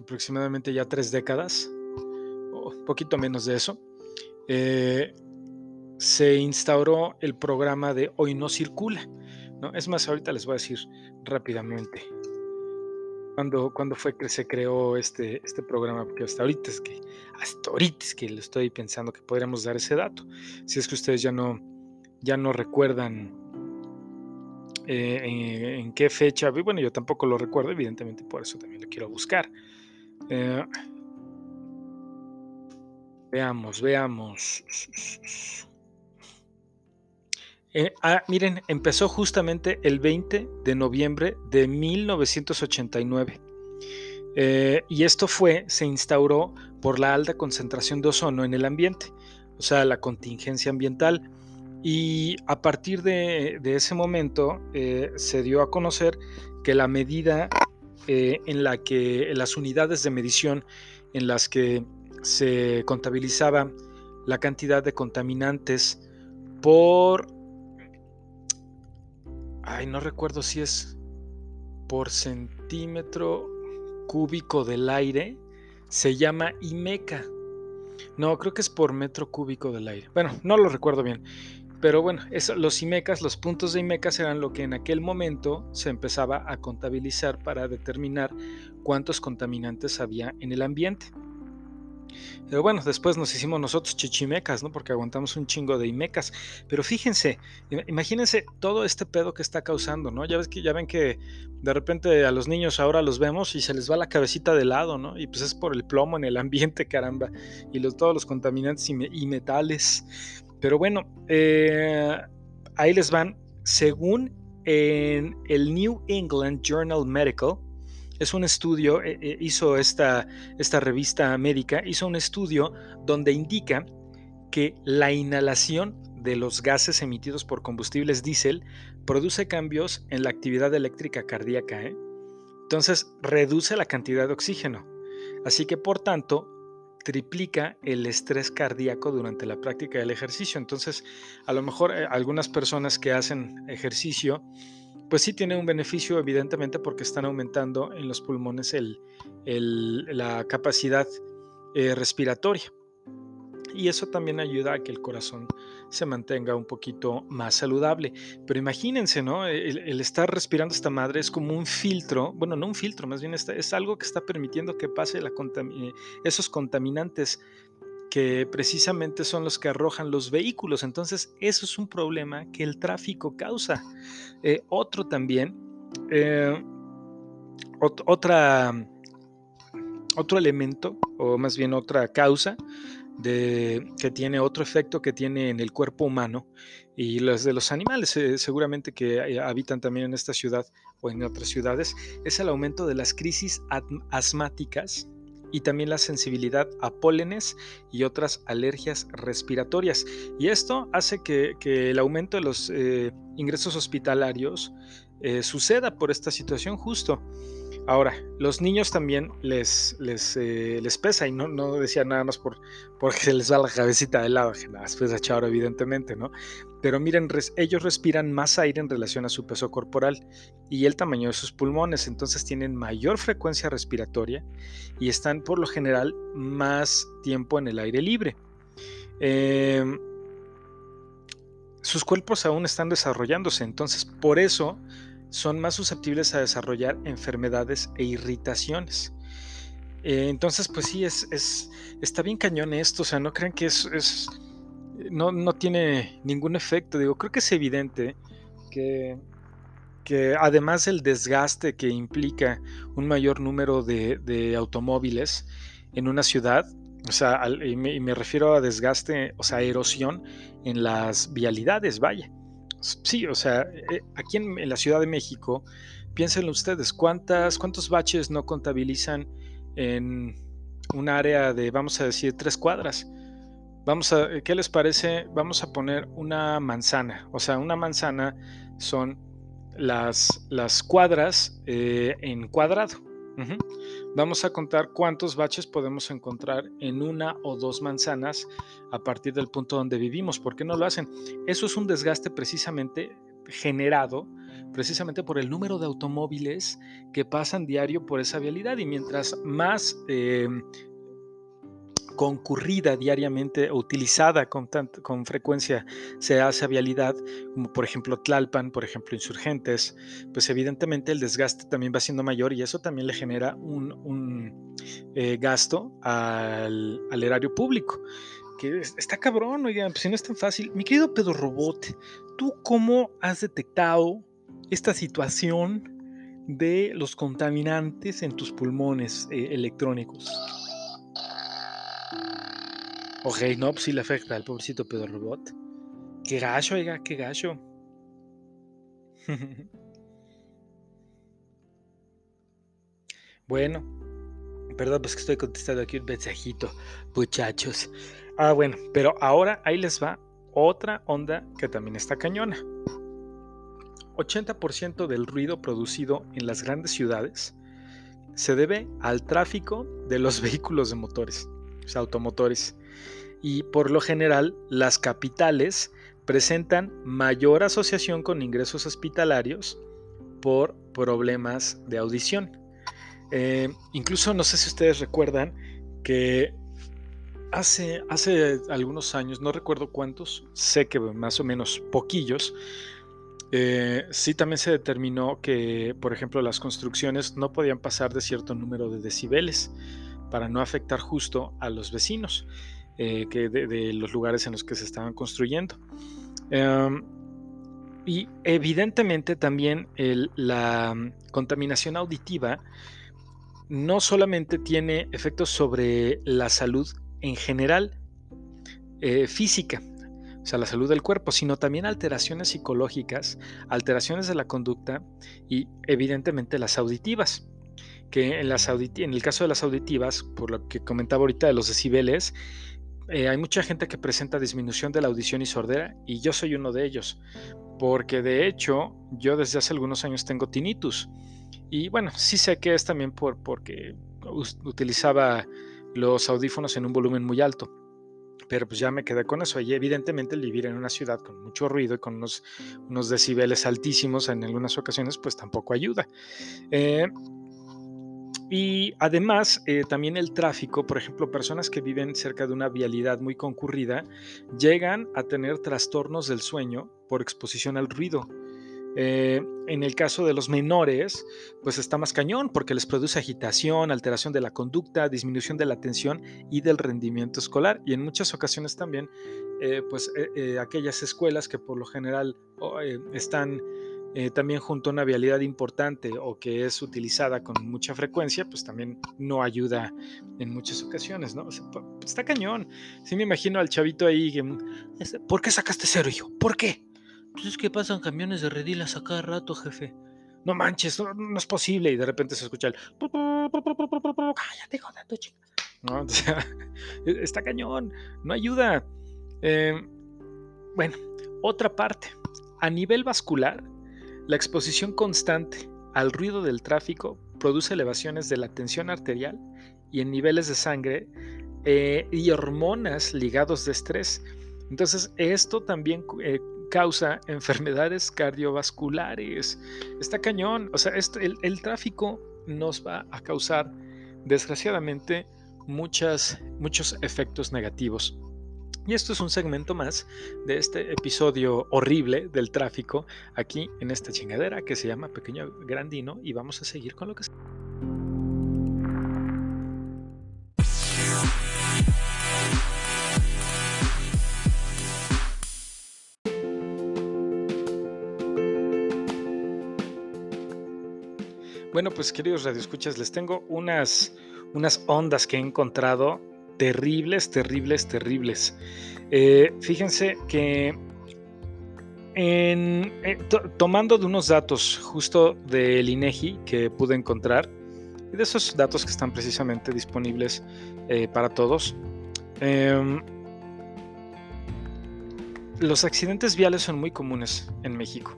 aproximadamente ya tres décadas, o poquito menos de eso, eh, se instauró el programa de Hoy no circula. ¿no? Es más, ahorita les voy a decir rápidamente cuándo, cuando fue que se creó este, este programa, porque hasta ahorita es que, hasta ahorita es que estoy pensando que podríamos dar ese dato. Si es que ustedes ya no, ya no recuerdan eh, en, qué fecha, bueno, yo tampoco lo recuerdo, evidentemente por eso también lo quiero buscar. Eh, veamos, veamos. Eh, ah, miren, empezó justamente el 20 de noviembre de 1989. Eh, y esto fue, se instauró por la alta concentración de ozono en el ambiente, o sea, la contingencia ambiental. Y a partir de, ese momento eh, se dio a conocer que la medida en la que las unidades de medición en las que se contabilizaba la cantidad de contaminantes por ay, no recuerdo si es por centímetro cúbico del aire, se llama IMECA. No, creo que es por metro cúbico del aire. Bueno, no lo recuerdo bien. Pero bueno, los IMECAS, los puntos de IMECAS eran lo que en aquel momento se empezaba a contabilizar para determinar cuántos contaminantes había en el ambiente. Pero bueno, después nos hicimos nosotros chichimecas, ¿no? Porque aguantamos un chingo de imecas. Pero fíjense, imagínense todo este pedo que está causando, ¿no? Ya ves que ya ven que de repente a los niños ahora los vemos y se les va la cabecita de lado, ¿no? Y pues es por el plomo en el ambiente, caramba. Y los, todos los contaminantes y, metales. Pero bueno, eh, ahí les van. Según en el New England Journal Medical, es un estudio, eh, eh, hizo esta, esta revista médica, hizo un estudio donde indica que la inhalación de los gases emitidos por combustibles diésel produce cambios en la actividad eléctrica cardíaca. ¿eh? Entonces, reduce la cantidad de oxígeno. Así que, por tanto, triplica el estrés cardíaco durante la práctica del ejercicio. Entonces, a lo mejor algunas personas que hacen ejercicio pues sí tiene un beneficio evidentemente porque están aumentando en los pulmones la capacidad eh, respiratoria. Y eso también ayuda a que el corazón se mantenga un poquito más saludable. Pero imagínense, ¿no? El, estar respirando esta madre es como un filtro, bueno, no un filtro, más bien es algo que está permitiendo que pase la esos contaminantes que precisamente son los que arrojan los vehículos. Entonces, eso es un problema que el tráfico causa. Eh, otro también, eh, otra, otro elemento, o más bien otra causa, de, que tiene otro efecto que tiene en el cuerpo humano y los de los animales, eh, seguramente que habitan también en esta ciudad o en otras ciudades, es el aumento de las crisis asmáticas y también la sensibilidad a pólenes y otras alergias respiratorias. Y esto hace que, el aumento de los eh, ingresos hospitalarios eh, suceda por esta situación justo. Ahora, los niños también les, les, eh, les pesa y no, no decía nada más por, porque se les va la cabecita de lado, que nada, chahora, evidentemente, ¿no? Pero miren, ellos respiran más aire en relación a su peso corporal y el tamaño de sus pulmones, entonces tienen mayor frecuencia respiratoria y están por lo general más tiempo en el aire libre. Em, sus cuerpos aún están desarrollándose, entonces por eso son más susceptibles a desarrollar enfermedades e irritaciones. Eh, entonces, pues sí, es, es, está bien cañón esto, o sea, no crean que es no, no, tiene ningún efecto, digo, creo que es evidente que, que además del desgaste que implica un mayor número de, de automóviles en una ciudad, o sea, y me, y me refiero a desgaste, o sea, erosión en las vialidades, vaya. Sí, o sea, eh, aquí en, la Ciudad de México, piénsenlo ustedes, ¿cuántas, ¿cuántos baches no contabilizan en un área de, vamos a decir, tres cuadras? Vamos a, ¿qué les parece? Vamos a poner una manzana, o sea, una manzana son las, las cuadras eh, en cuadrado. Vamos a contar cuántos baches podemos encontrar en una o dos manzanas a partir del punto donde vivimos. ¿Por qué no lo hacen? Eso es un desgaste precisamente generado precisamente por el número de automóviles que pasan diario por esa vialidad y mientras más eh, concurrida diariamente, utilizada con, con frecuencia se hace vialidad, como por ejemplo Tlalpan, por ejemplo Insurgentes, pues evidentemente el desgaste también va siendo mayor y eso también le genera un, eh, gasto al, erario público. Que está cabrón, oigan, pues si no es tan fácil. Mi querido Pedro Robot, ¿tú cómo has detectado esta situación de los contaminantes en tus pulmones eh, electrónicos? Ok, no, pues sí le afecta al pobrecito pedo robot. Qué gacho, oiga, qué gacho. bueno, perdón, pues que estoy contestando aquí un mensajito, muchachos. Ah, bueno, pero ahora ahí les va otra onda que también está cañona. 80% del ruido producido en las grandes ciudades se debe al tráfico de los vehículos de motores, automotores y por lo general las capitales presentan mayor asociación con ingresos hospitalarios por problemas de audición. Eh, incluso no sé si ustedes recuerdan que hace, hace algunos años, no recuerdo cuántos, sé que más o menos poquillos, eh, sí también se determinó que, por ejemplo, las construcciones no podían pasar de cierto número de decibeles para no afectar justo a los vecinos. Eh, que de, los lugares en los que se estaban construyendo. Em, y evidentemente también la contaminación auditiva no solamente tiene efectos sobre la salud en general eh, física, o sea, la salud del cuerpo, sino también alteraciones psicológicas, alteraciones de la conducta y evidentemente las auditivas que en, las en el caso de las auditivas, por lo que comentaba ahorita de los decibeles, eh, hay mucha gente que presenta disminución de la audición y sordera y yo soy uno de ellos, porque de hecho yo desde hace algunos años tengo tinnitus y bueno, sí sé que es también por, porque utilizaba los audífonos en un volumen muy alto. Pero pues ya me quedé con eso. Y evidentemente el vivir en una ciudad con mucho ruido y con unos, unos decibeles altísimos en algunas ocasiones, pues tampoco ayuda. Eh, y además, eh, también el tráfico, por ejemplo, personas que viven cerca de una vialidad muy concurrida, llegan a tener trastornos del sueño por exposición al ruido. Eh, en el caso de los menores, pues está más cañón porque les produce agitación, alteración de la conducta, disminución de la atención y del rendimiento escolar. Y en muchas ocasiones también, eh, pues aquellas escuelas que por lo general oh, están eh, también junto a una vialidad importante o que es utilizada con mucha frecuencia, pues también no ayuda en muchas ocasiones, ¿no? está cañón. Sí me imagino al chavito ahí, que, ¿por qué sacaste cero, hijo? ¿Por qué? Pues es que pasan camiones de redilas a cada rato, jefe. No manches, no, es posible. Y de repente se escucha el... Cállate, joder, ¿no? O sea, e, está cañón, no ayuda. Eh, bueno, otra parte. A nivel vascular, la exposición constante al ruido del tráfico produce elevaciones de la tensión arterial y en niveles de sangre eh, y hormonas ligados de estrés. Entonces, esto también eh, causa enfermedades cardiovasculares. Está cañón. O sea, el, tráfico nos va a causar, desgraciadamente, muchos efectos negativos. Y esto es un segmento más de este episodio horrible del tráfico aquí en esta chingadera que se llama Pequeño Grandino y vamos a seguir con lo que... Bueno, pues queridos radioescuchas, les tengo unas, unas ondas que he encontrado terribles, terribles, terribles. Eh, fíjense que eh, tomando de unos datos justo del INEGI que pude encontrar, y de esos datos que están precisamente disponibles eh, para todos, em, los accidentes viales son muy comunes en México,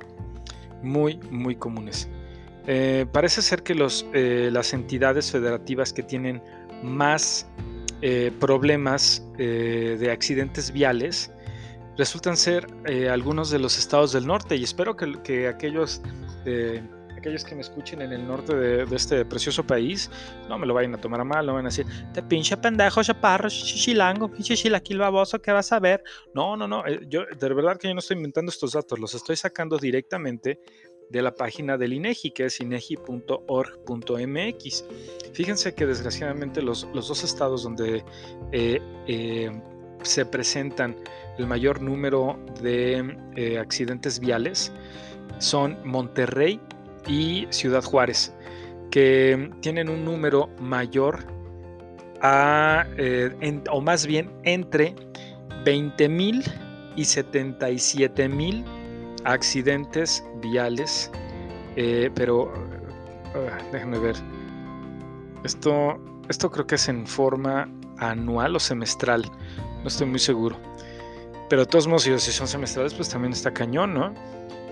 muy, muy comunes. parece ser que los, las entidades federativas que tienen más eh, problemas eh, de accidentes viales resultan ser eh, algunos de los estados del norte y espero que, aquellos eh, aquellos que me escuchen en el norte de, este precioso país, no me lo vayan a tomar a mal, no van a decir, te pinche pendejo, chaparro, chichilango, pinche chilaquil baboso, ¿qué vas a ver? No, no, no, eh, yo de verdad que yo no estoy inventando estos datos, los estoy sacando directamente de la página del INEGI, que es inegi.org.mx. Fíjense que desgraciadamente los, los dos estados donde eh, eh, se presentan el mayor número de accidentes viales son Monterrey y Ciudad Juárez, que tienen un número mayor a, eh, o más bien entre 20 mil y 77 mil accidentes viales, eh, pero ah, déjenme ver, esto, esto creo que es en forma anual o semestral, no estoy muy seguro. Pero de todos modos, si son semestrales, pues también está cañón, ¿no?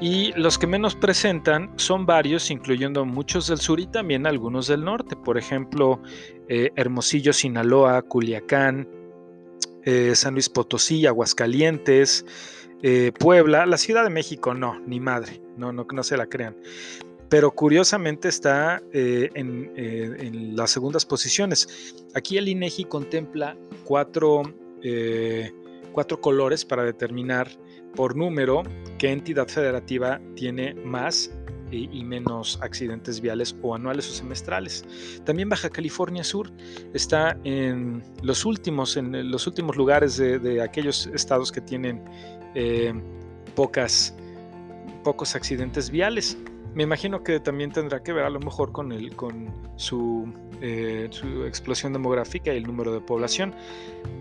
Y los que menos presentan son varios, incluyendo muchos del sur y también algunos del norte. Por ejemplo, eh, Hermosillo, Sinaloa, Culiacán, eh, San Luis Potosí, Aguascalientes, eh, Puebla, la Ciudad de México, no, ni madre, no, no, se la crean. Pero curiosamente está en, en, las segundas posiciones. Aquí el INEGI contempla cuatro, cuatro colores para determinar por número qué entidad federativa tiene más y, menos accidentes viales o anuales o semestrales. También Baja California Sur está en los últimos, en los últimos lugares de, aquellos estados que tienen eh, pocas, pocos accidentes viales. Me imagino que también tendrá que ver a lo mejor con, el, con su, eh, su explosión demográfica y el número de población.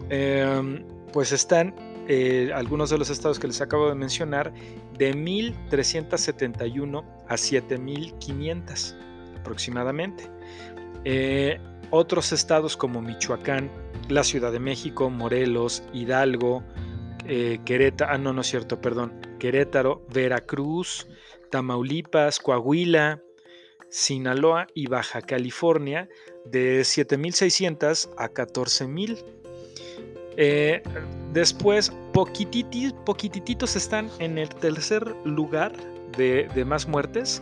Em, pues están eh, algunos de los estados que les acabo de mencionar, de 1.371 a 7.500 aproximadamente. Otros estados como Michoacán, la Ciudad de México, Morelos, Hidalgo, eh, Querétaro, ah, no, no es cierto, perdón, Querétaro, Veracruz, Tamaulipas, Coahuila, Sinaloa y Baja California, de 7.600 a 14.000 eh, después, poquititos, están en el tercer lugar de, más muertes,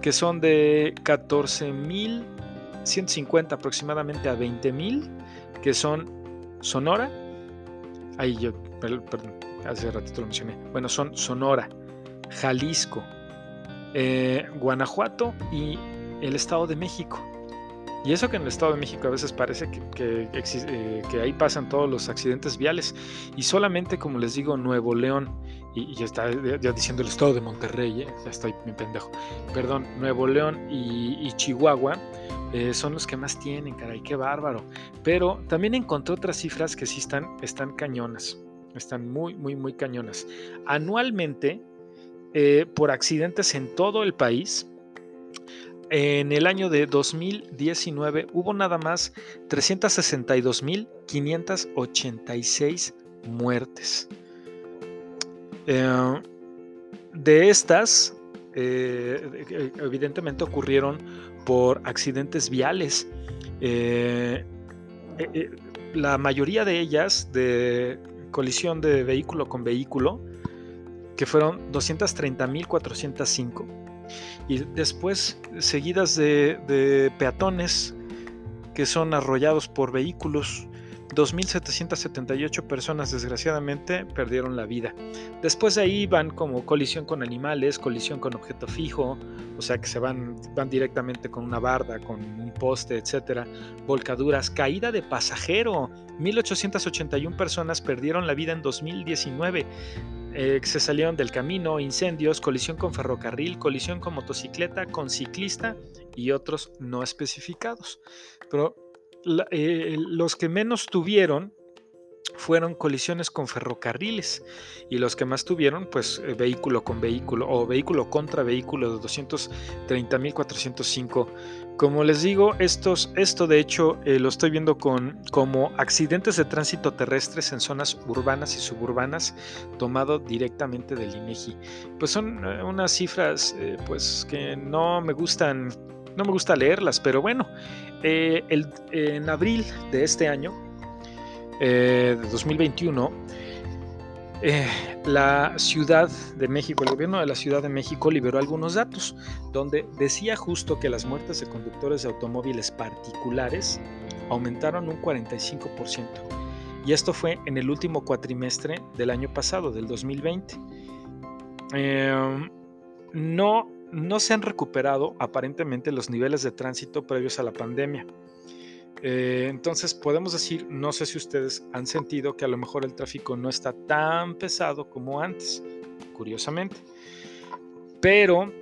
que son de 14.150 aproximadamente a 20.000, que son Sonora. Ahí yo, perdón, hace ratito lo mencioné. Bueno, son Sonora, Jalisco, eh, Guanajuato y el Estado de México. Y eso que en el Estado de México a veces parece que, eh, que, ahí pasan todos los accidentes viales. Y solamente, como les digo, Nuevo León, y, ya está ya diciendo el Estado de Monterrey, ¿eh? ya estoy mi pendejo. Perdón, Nuevo León y, Chihuahua eh, son los que más tienen, caray, qué bárbaro. Pero también encontré otras cifras que sí están, están cañonas. Están muy, muy, muy cañonas. Anualmente, por accidentes en todo el país, en el año de 2019 hubo nada más 362.586 muertes. Eh, de estas, eh, evidentemente ocurrieron por accidentes viales. Eh, la mayoría de ellas de colisión de vehículo con vehículo, que fueron 230.405 y después seguidas de, peatones que son arrollados por vehículos. 2.778 personas desgraciadamente perdieron la vida. Después de ahí van como colisión con animales, colisión con objeto fijo, o sea que se van, van directamente con una barda, con un poste, etcétera. Volcaduras, caída de pasajero. 1.881 personas perdieron la vida en 2019. Eh, se salieron del camino, incendios, colisión con ferrocarril, colisión con motocicleta, con ciclista y otros no especificados. Pero eh, los que menos tuvieron fueron colisiones con ferrocarriles y los que más tuvieron pues eh, vehículo con vehículo o vehículo contra vehículo de 230.405 como les digo estos esto de hecho eh, lo estoy viendo con como accidentes de tránsito terrestres en zonas urbanas y suburbanas tomado directamente del INEGI. Pues son eh, unas cifras pues que no me gustan no me gusta leerlas pero bueno el, en abril de este año eh, de 2021, eh, la Ciudad de México, el gobierno de la Ciudad de México liberó algunos datos donde decía justo que las muertes de conductores de automóviles particulares aumentaron un 45%. Y esto fue en el último cuatrimestre del año pasado, del 2020. Em, no, no se han recuperado aparentemente los niveles de tránsito previos a la pandemia. Eh, entonces podemos decir, no sé si ustedes han sentido que a lo mejor el tráfico no está tan pesado como antes, curiosamente. Pero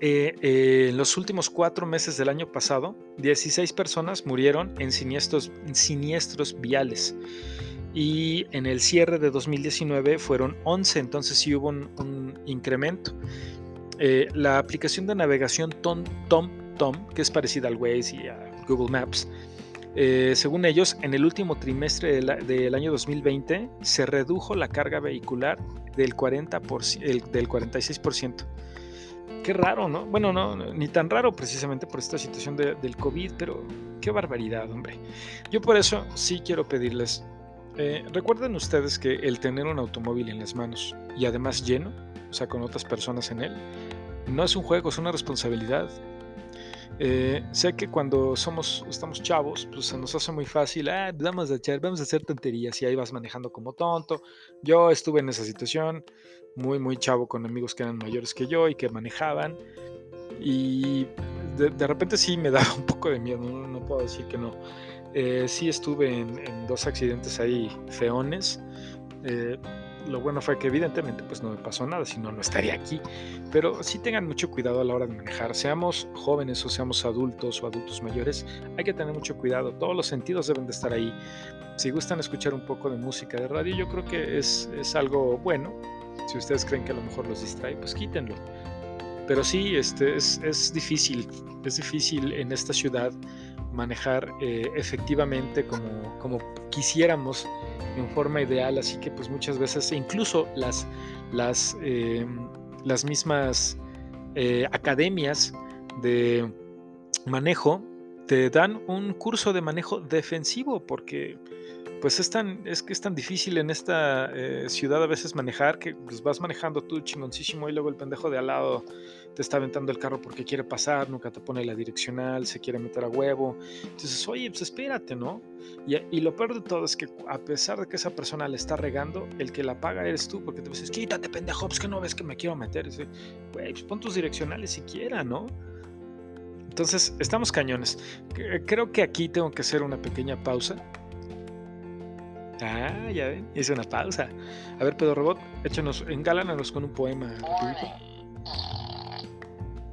eh, eh, en los últimos cuatro meses del año pasado, 16 personas murieron en siniestros, viales. Y en el cierre de 2019 fueron 11, entonces sí hubo un, incremento. la aplicación de navegación TomTom, que es parecida al Waze y a Google Maps. Eh, según ellos, en el último trimestre del, año 2020 se redujo la carga vehicular del, 40%, del 46%. Qué raro, ¿no? Bueno, no, ni tan raro precisamente por esta situación del COVID, pero qué barbaridad, hombre. Yo por eso sí quiero pedirles, eh, recuerden ustedes que el tener un automóvil en las manos y además lleno, o sea, con otras personas en él, no es un juego, es una responsabilidad. Eh, sé que cuando somos, estamos chavos, pues se nos hace muy fácil, ah, vamos a echar, vamos a hacer tonterías y ahí vas manejando como tonto. Yo estuve en esa situación, muy, muy chavo con amigos que eran mayores que yo y que manejaban. Y de, repente sí me daba un poco de miedo, no, puedo decir que no. Eh, sí estuve en, dos accidentes ahí feones. Eh, lo bueno fue que evidentemente pues no me pasó nada, si no, no estaría aquí. Pero sí tengan mucho cuidado a la hora de manejar, seamos jóvenes o seamos adultos o adultos mayores, hay que tener mucho cuidado, todos los sentidos deben de estar ahí. Si gustan escuchar un poco de música de radio, yo creo que es, es algo bueno. Si ustedes creen que a lo mejor los distrae, pues quítenlo. Pero sí, este, es, es difícil, es difícil en esta ciudad manejar eh, efectivamente como, como quisiéramos en forma ideal, así que pues muchas veces incluso las, las, eh, las mismas eh, academias de manejo te dan un curso de manejo defensivo porque pues es tan, es que es tan difícil en esta eh, ciudad a veces manejar que pues, vas manejando tú chingoncísimo y luego el pendejo de al lado te está aventando el carro porque quiere pasar, nunca te pone la direccional, se quiere meter a huevo. Entonces, oye, pues espérate, ¿no? Y, lo peor de todo es que a pesar de que esa persona le está regando, el que la paga eres tú porque te dices, quítate pendejo, pues que no ves que me quiero meter. Güey, pues pon tus direccionales siquiera, ¿no? Entonces, estamos cañones. Creo que aquí tengo que hacer una pequeña pausa Ah, ya ven, hice una pausa. A ver, Pedro Robot, échanos, engálanos con un poema.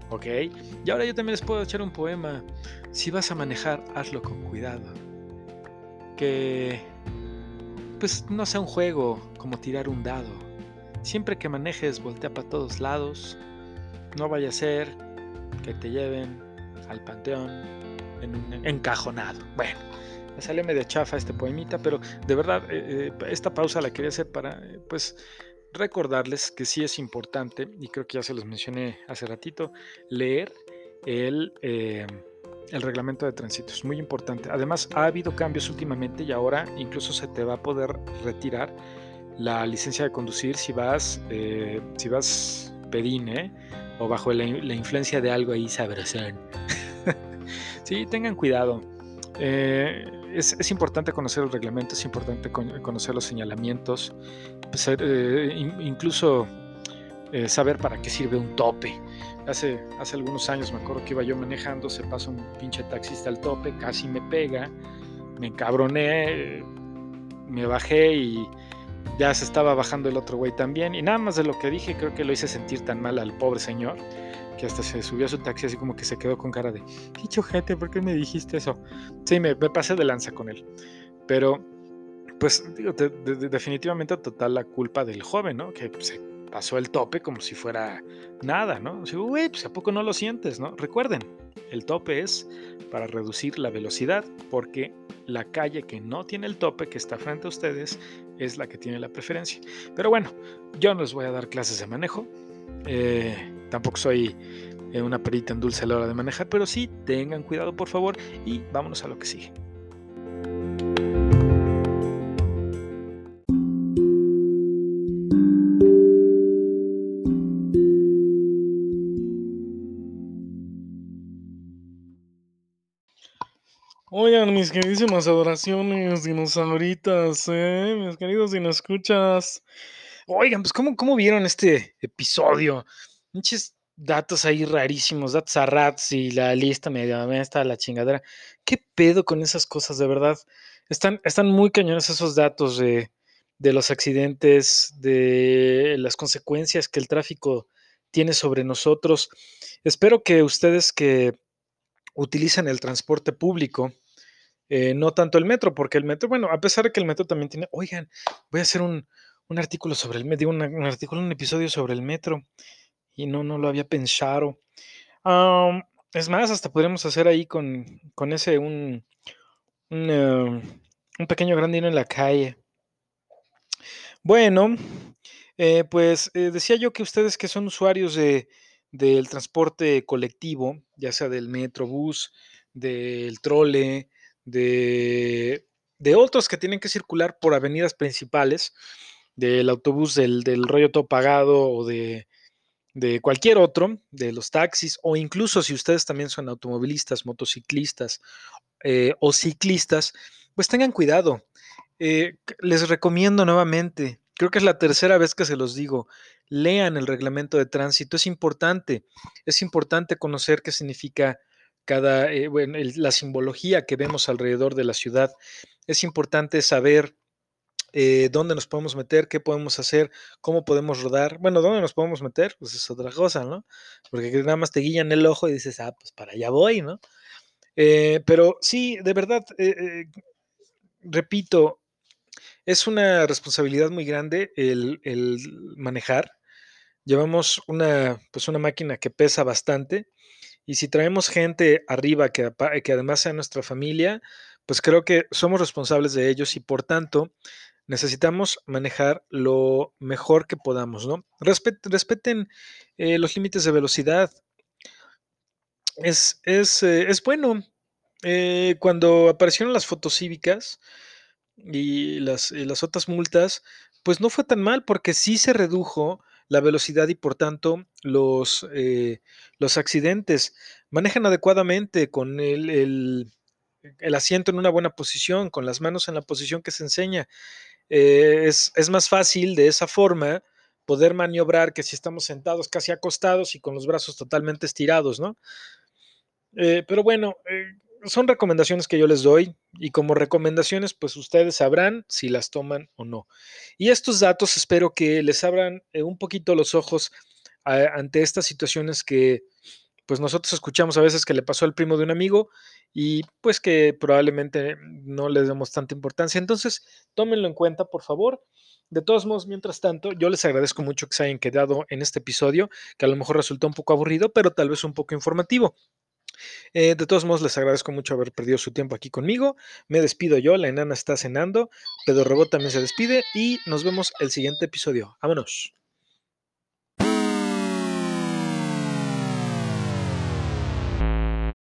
Ok, y ahora yo también les puedo echar un poema. Si vas a manejar, hazlo con cuidado. Que, pues, no sea un juego como tirar un dado. Siempre que manejes, voltea para todos lados. No vaya a ser que te lleven al panteón en un encajonado. Bueno. Me sale medio chafa este poemita, pero de verdad, eh, eh, esta pausa la quería hacer para, eh, pues, recordarles que sí es importante, y creo que ya se los mencioné hace ratito, leer el, el reglamento de tránsito. Es muy importante. Además, ha habido cambios últimamente y ahora incluso se te va a poder retirar la licencia de conducir si vas, si vas pedine o bajo la, influencia de algo ahí sabrosón. sí, tengan cuidado. Eh, es, importante conocer el reglamento, es importante conocer los señalamientos, eh, incluso eh, saber para qué sirve un tope. Hace, hace algunos años me acuerdo que iba yo manejando, se pasa un pinche taxista al tope, casi me pega, me encabroné, me bajé y ya se estaba bajando el otro güey también. Y nada más de lo que dije, creo que lo hice sentir tan mal al pobre señor que hasta se subió a su taxi así como que se quedó con cara de, dicho gente, ¿por qué me dijiste eso? Sí, me, pasé de lanza con él. Pero, pues, digo, definitivamente total la culpa del joven, ¿no? Que se pasó el tope como si fuera nada, ¿no? O sea, güey, pues a poco no lo sientes, ¿no? Recuerden, el tope es para reducir la velocidad, porque la calle que no tiene el tope, que está frente a ustedes, es la que tiene la preferencia. Pero bueno, yo no les voy a dar clases de manejo. Eh, Tampoco soy eh, una perita en dulce a la hora de manejar, pero sí, tengan cuidado por favor y vámonos a lo que sigue. Oigan, mis queridísimas adoraciones, dinosauritas, ¿eh? mis queridos dinoscuchas. Oigan, pues, ¿cómo, cómo vieron este episodio? Muchos datos ahí rarísimos, datos a rats y la lista medio está la chingadera. ¿Qué pedo con esas cosas, de verdad? Están, están muy cañones esos datos de, de los accidentes, de las consecuencias que el tráfico tiene sobre nosotros. Espero que ustedes que utilizan el transporte público, eh, no tanto el metro, porque el metro, bueno, a pesar de que el metro también tiene, oigan, voy a hacer un, artículo sobre el metro, un, artículo, un episodio sobre el metro, y no, no lo había pensado. es más, hasta podríamos hacer ahí con, con ese un, un, eh, un pequeño grandino en la calle. Bueno, eh, pues decía yo que ustedes que son usuarios de, del transporte colectivo, ya sea del metro, bus, del trole, de, otros que tienen que circular por avenidas principales, del autobús del, rollo todo pagado o de, cualquier otro, de los taxis, o incluso si ustedes también son automovilistas, motociclistas eh, o ciclistas, pues tengan cuidado. Eh, les recomiendo nuevamente, creo que es la tercera vez que se los digo, lean el reglamento de tránsito, es importante, es importante conocer qué significa cada, eh, la simbología que vemos alrededor de la ciudad. Es importante saber eh, dónde nos podemos meter, qué podemos hacer, cómo podemos rodar. Bueno, dónde nos podemos meter, pues es otra cosa, ¿no? Porque nada más te guían el ojo y dices, ah, pues para allá voy, ¿no? Eh, pero sí, de verdad, repito, es una responsabilidad muy grande el, el, manejar. Llevamos una, pues una máquina que pesa bastante y si traemos gente arriba que, que además sea nuestra familia, pues creo que somos responsables de ellos y por tanto necesitamos manejar lo mejor que podamos, ¿no? respeten eh, los límites de velocidad. Es, es, eh, es bueno. Eh, cuando aparecieron las fotos cívicas y las, las otras multas, pues no fue tan mal porque sí se redujo la velocidad y por tanto los, los accidentes. Manejan adecuadamente con el, el, asiento en una buena posición, con las manos en la posición que se enseña. Eh, es, es, más fácil de esa forma poder maniobrar que si estamos sentados casi acostados y con los brazos totalmente estirados, ¿no? Eh, pero bueno, son recomendaciones que yo les doy y como recomendaciones, pues ustedes sabrán si las toman o no. Y estos datos espero que les abran eh, un poquito los ojos ante estas situaciones que pues nosotros escuchamos a veces que le pasó al primo de un amigo y pues que probablemente no les demos tanta importancia. Entonces, tómenlo en cuenta, por favor. De todos modos, mientras tanto, yo les agradezco mucho que se hayan quedado en este episodio, que a lo mejor resultó un poco aburrido, pero tal vez un poco informativo. Eh, de todos modos, les agradezco mucho haber perdido su tiempo aquí conmigo. Me despido yo, la enana está cenando, Pedro Robot también se despide y nos vemos el siguiente episodio. Vámonos.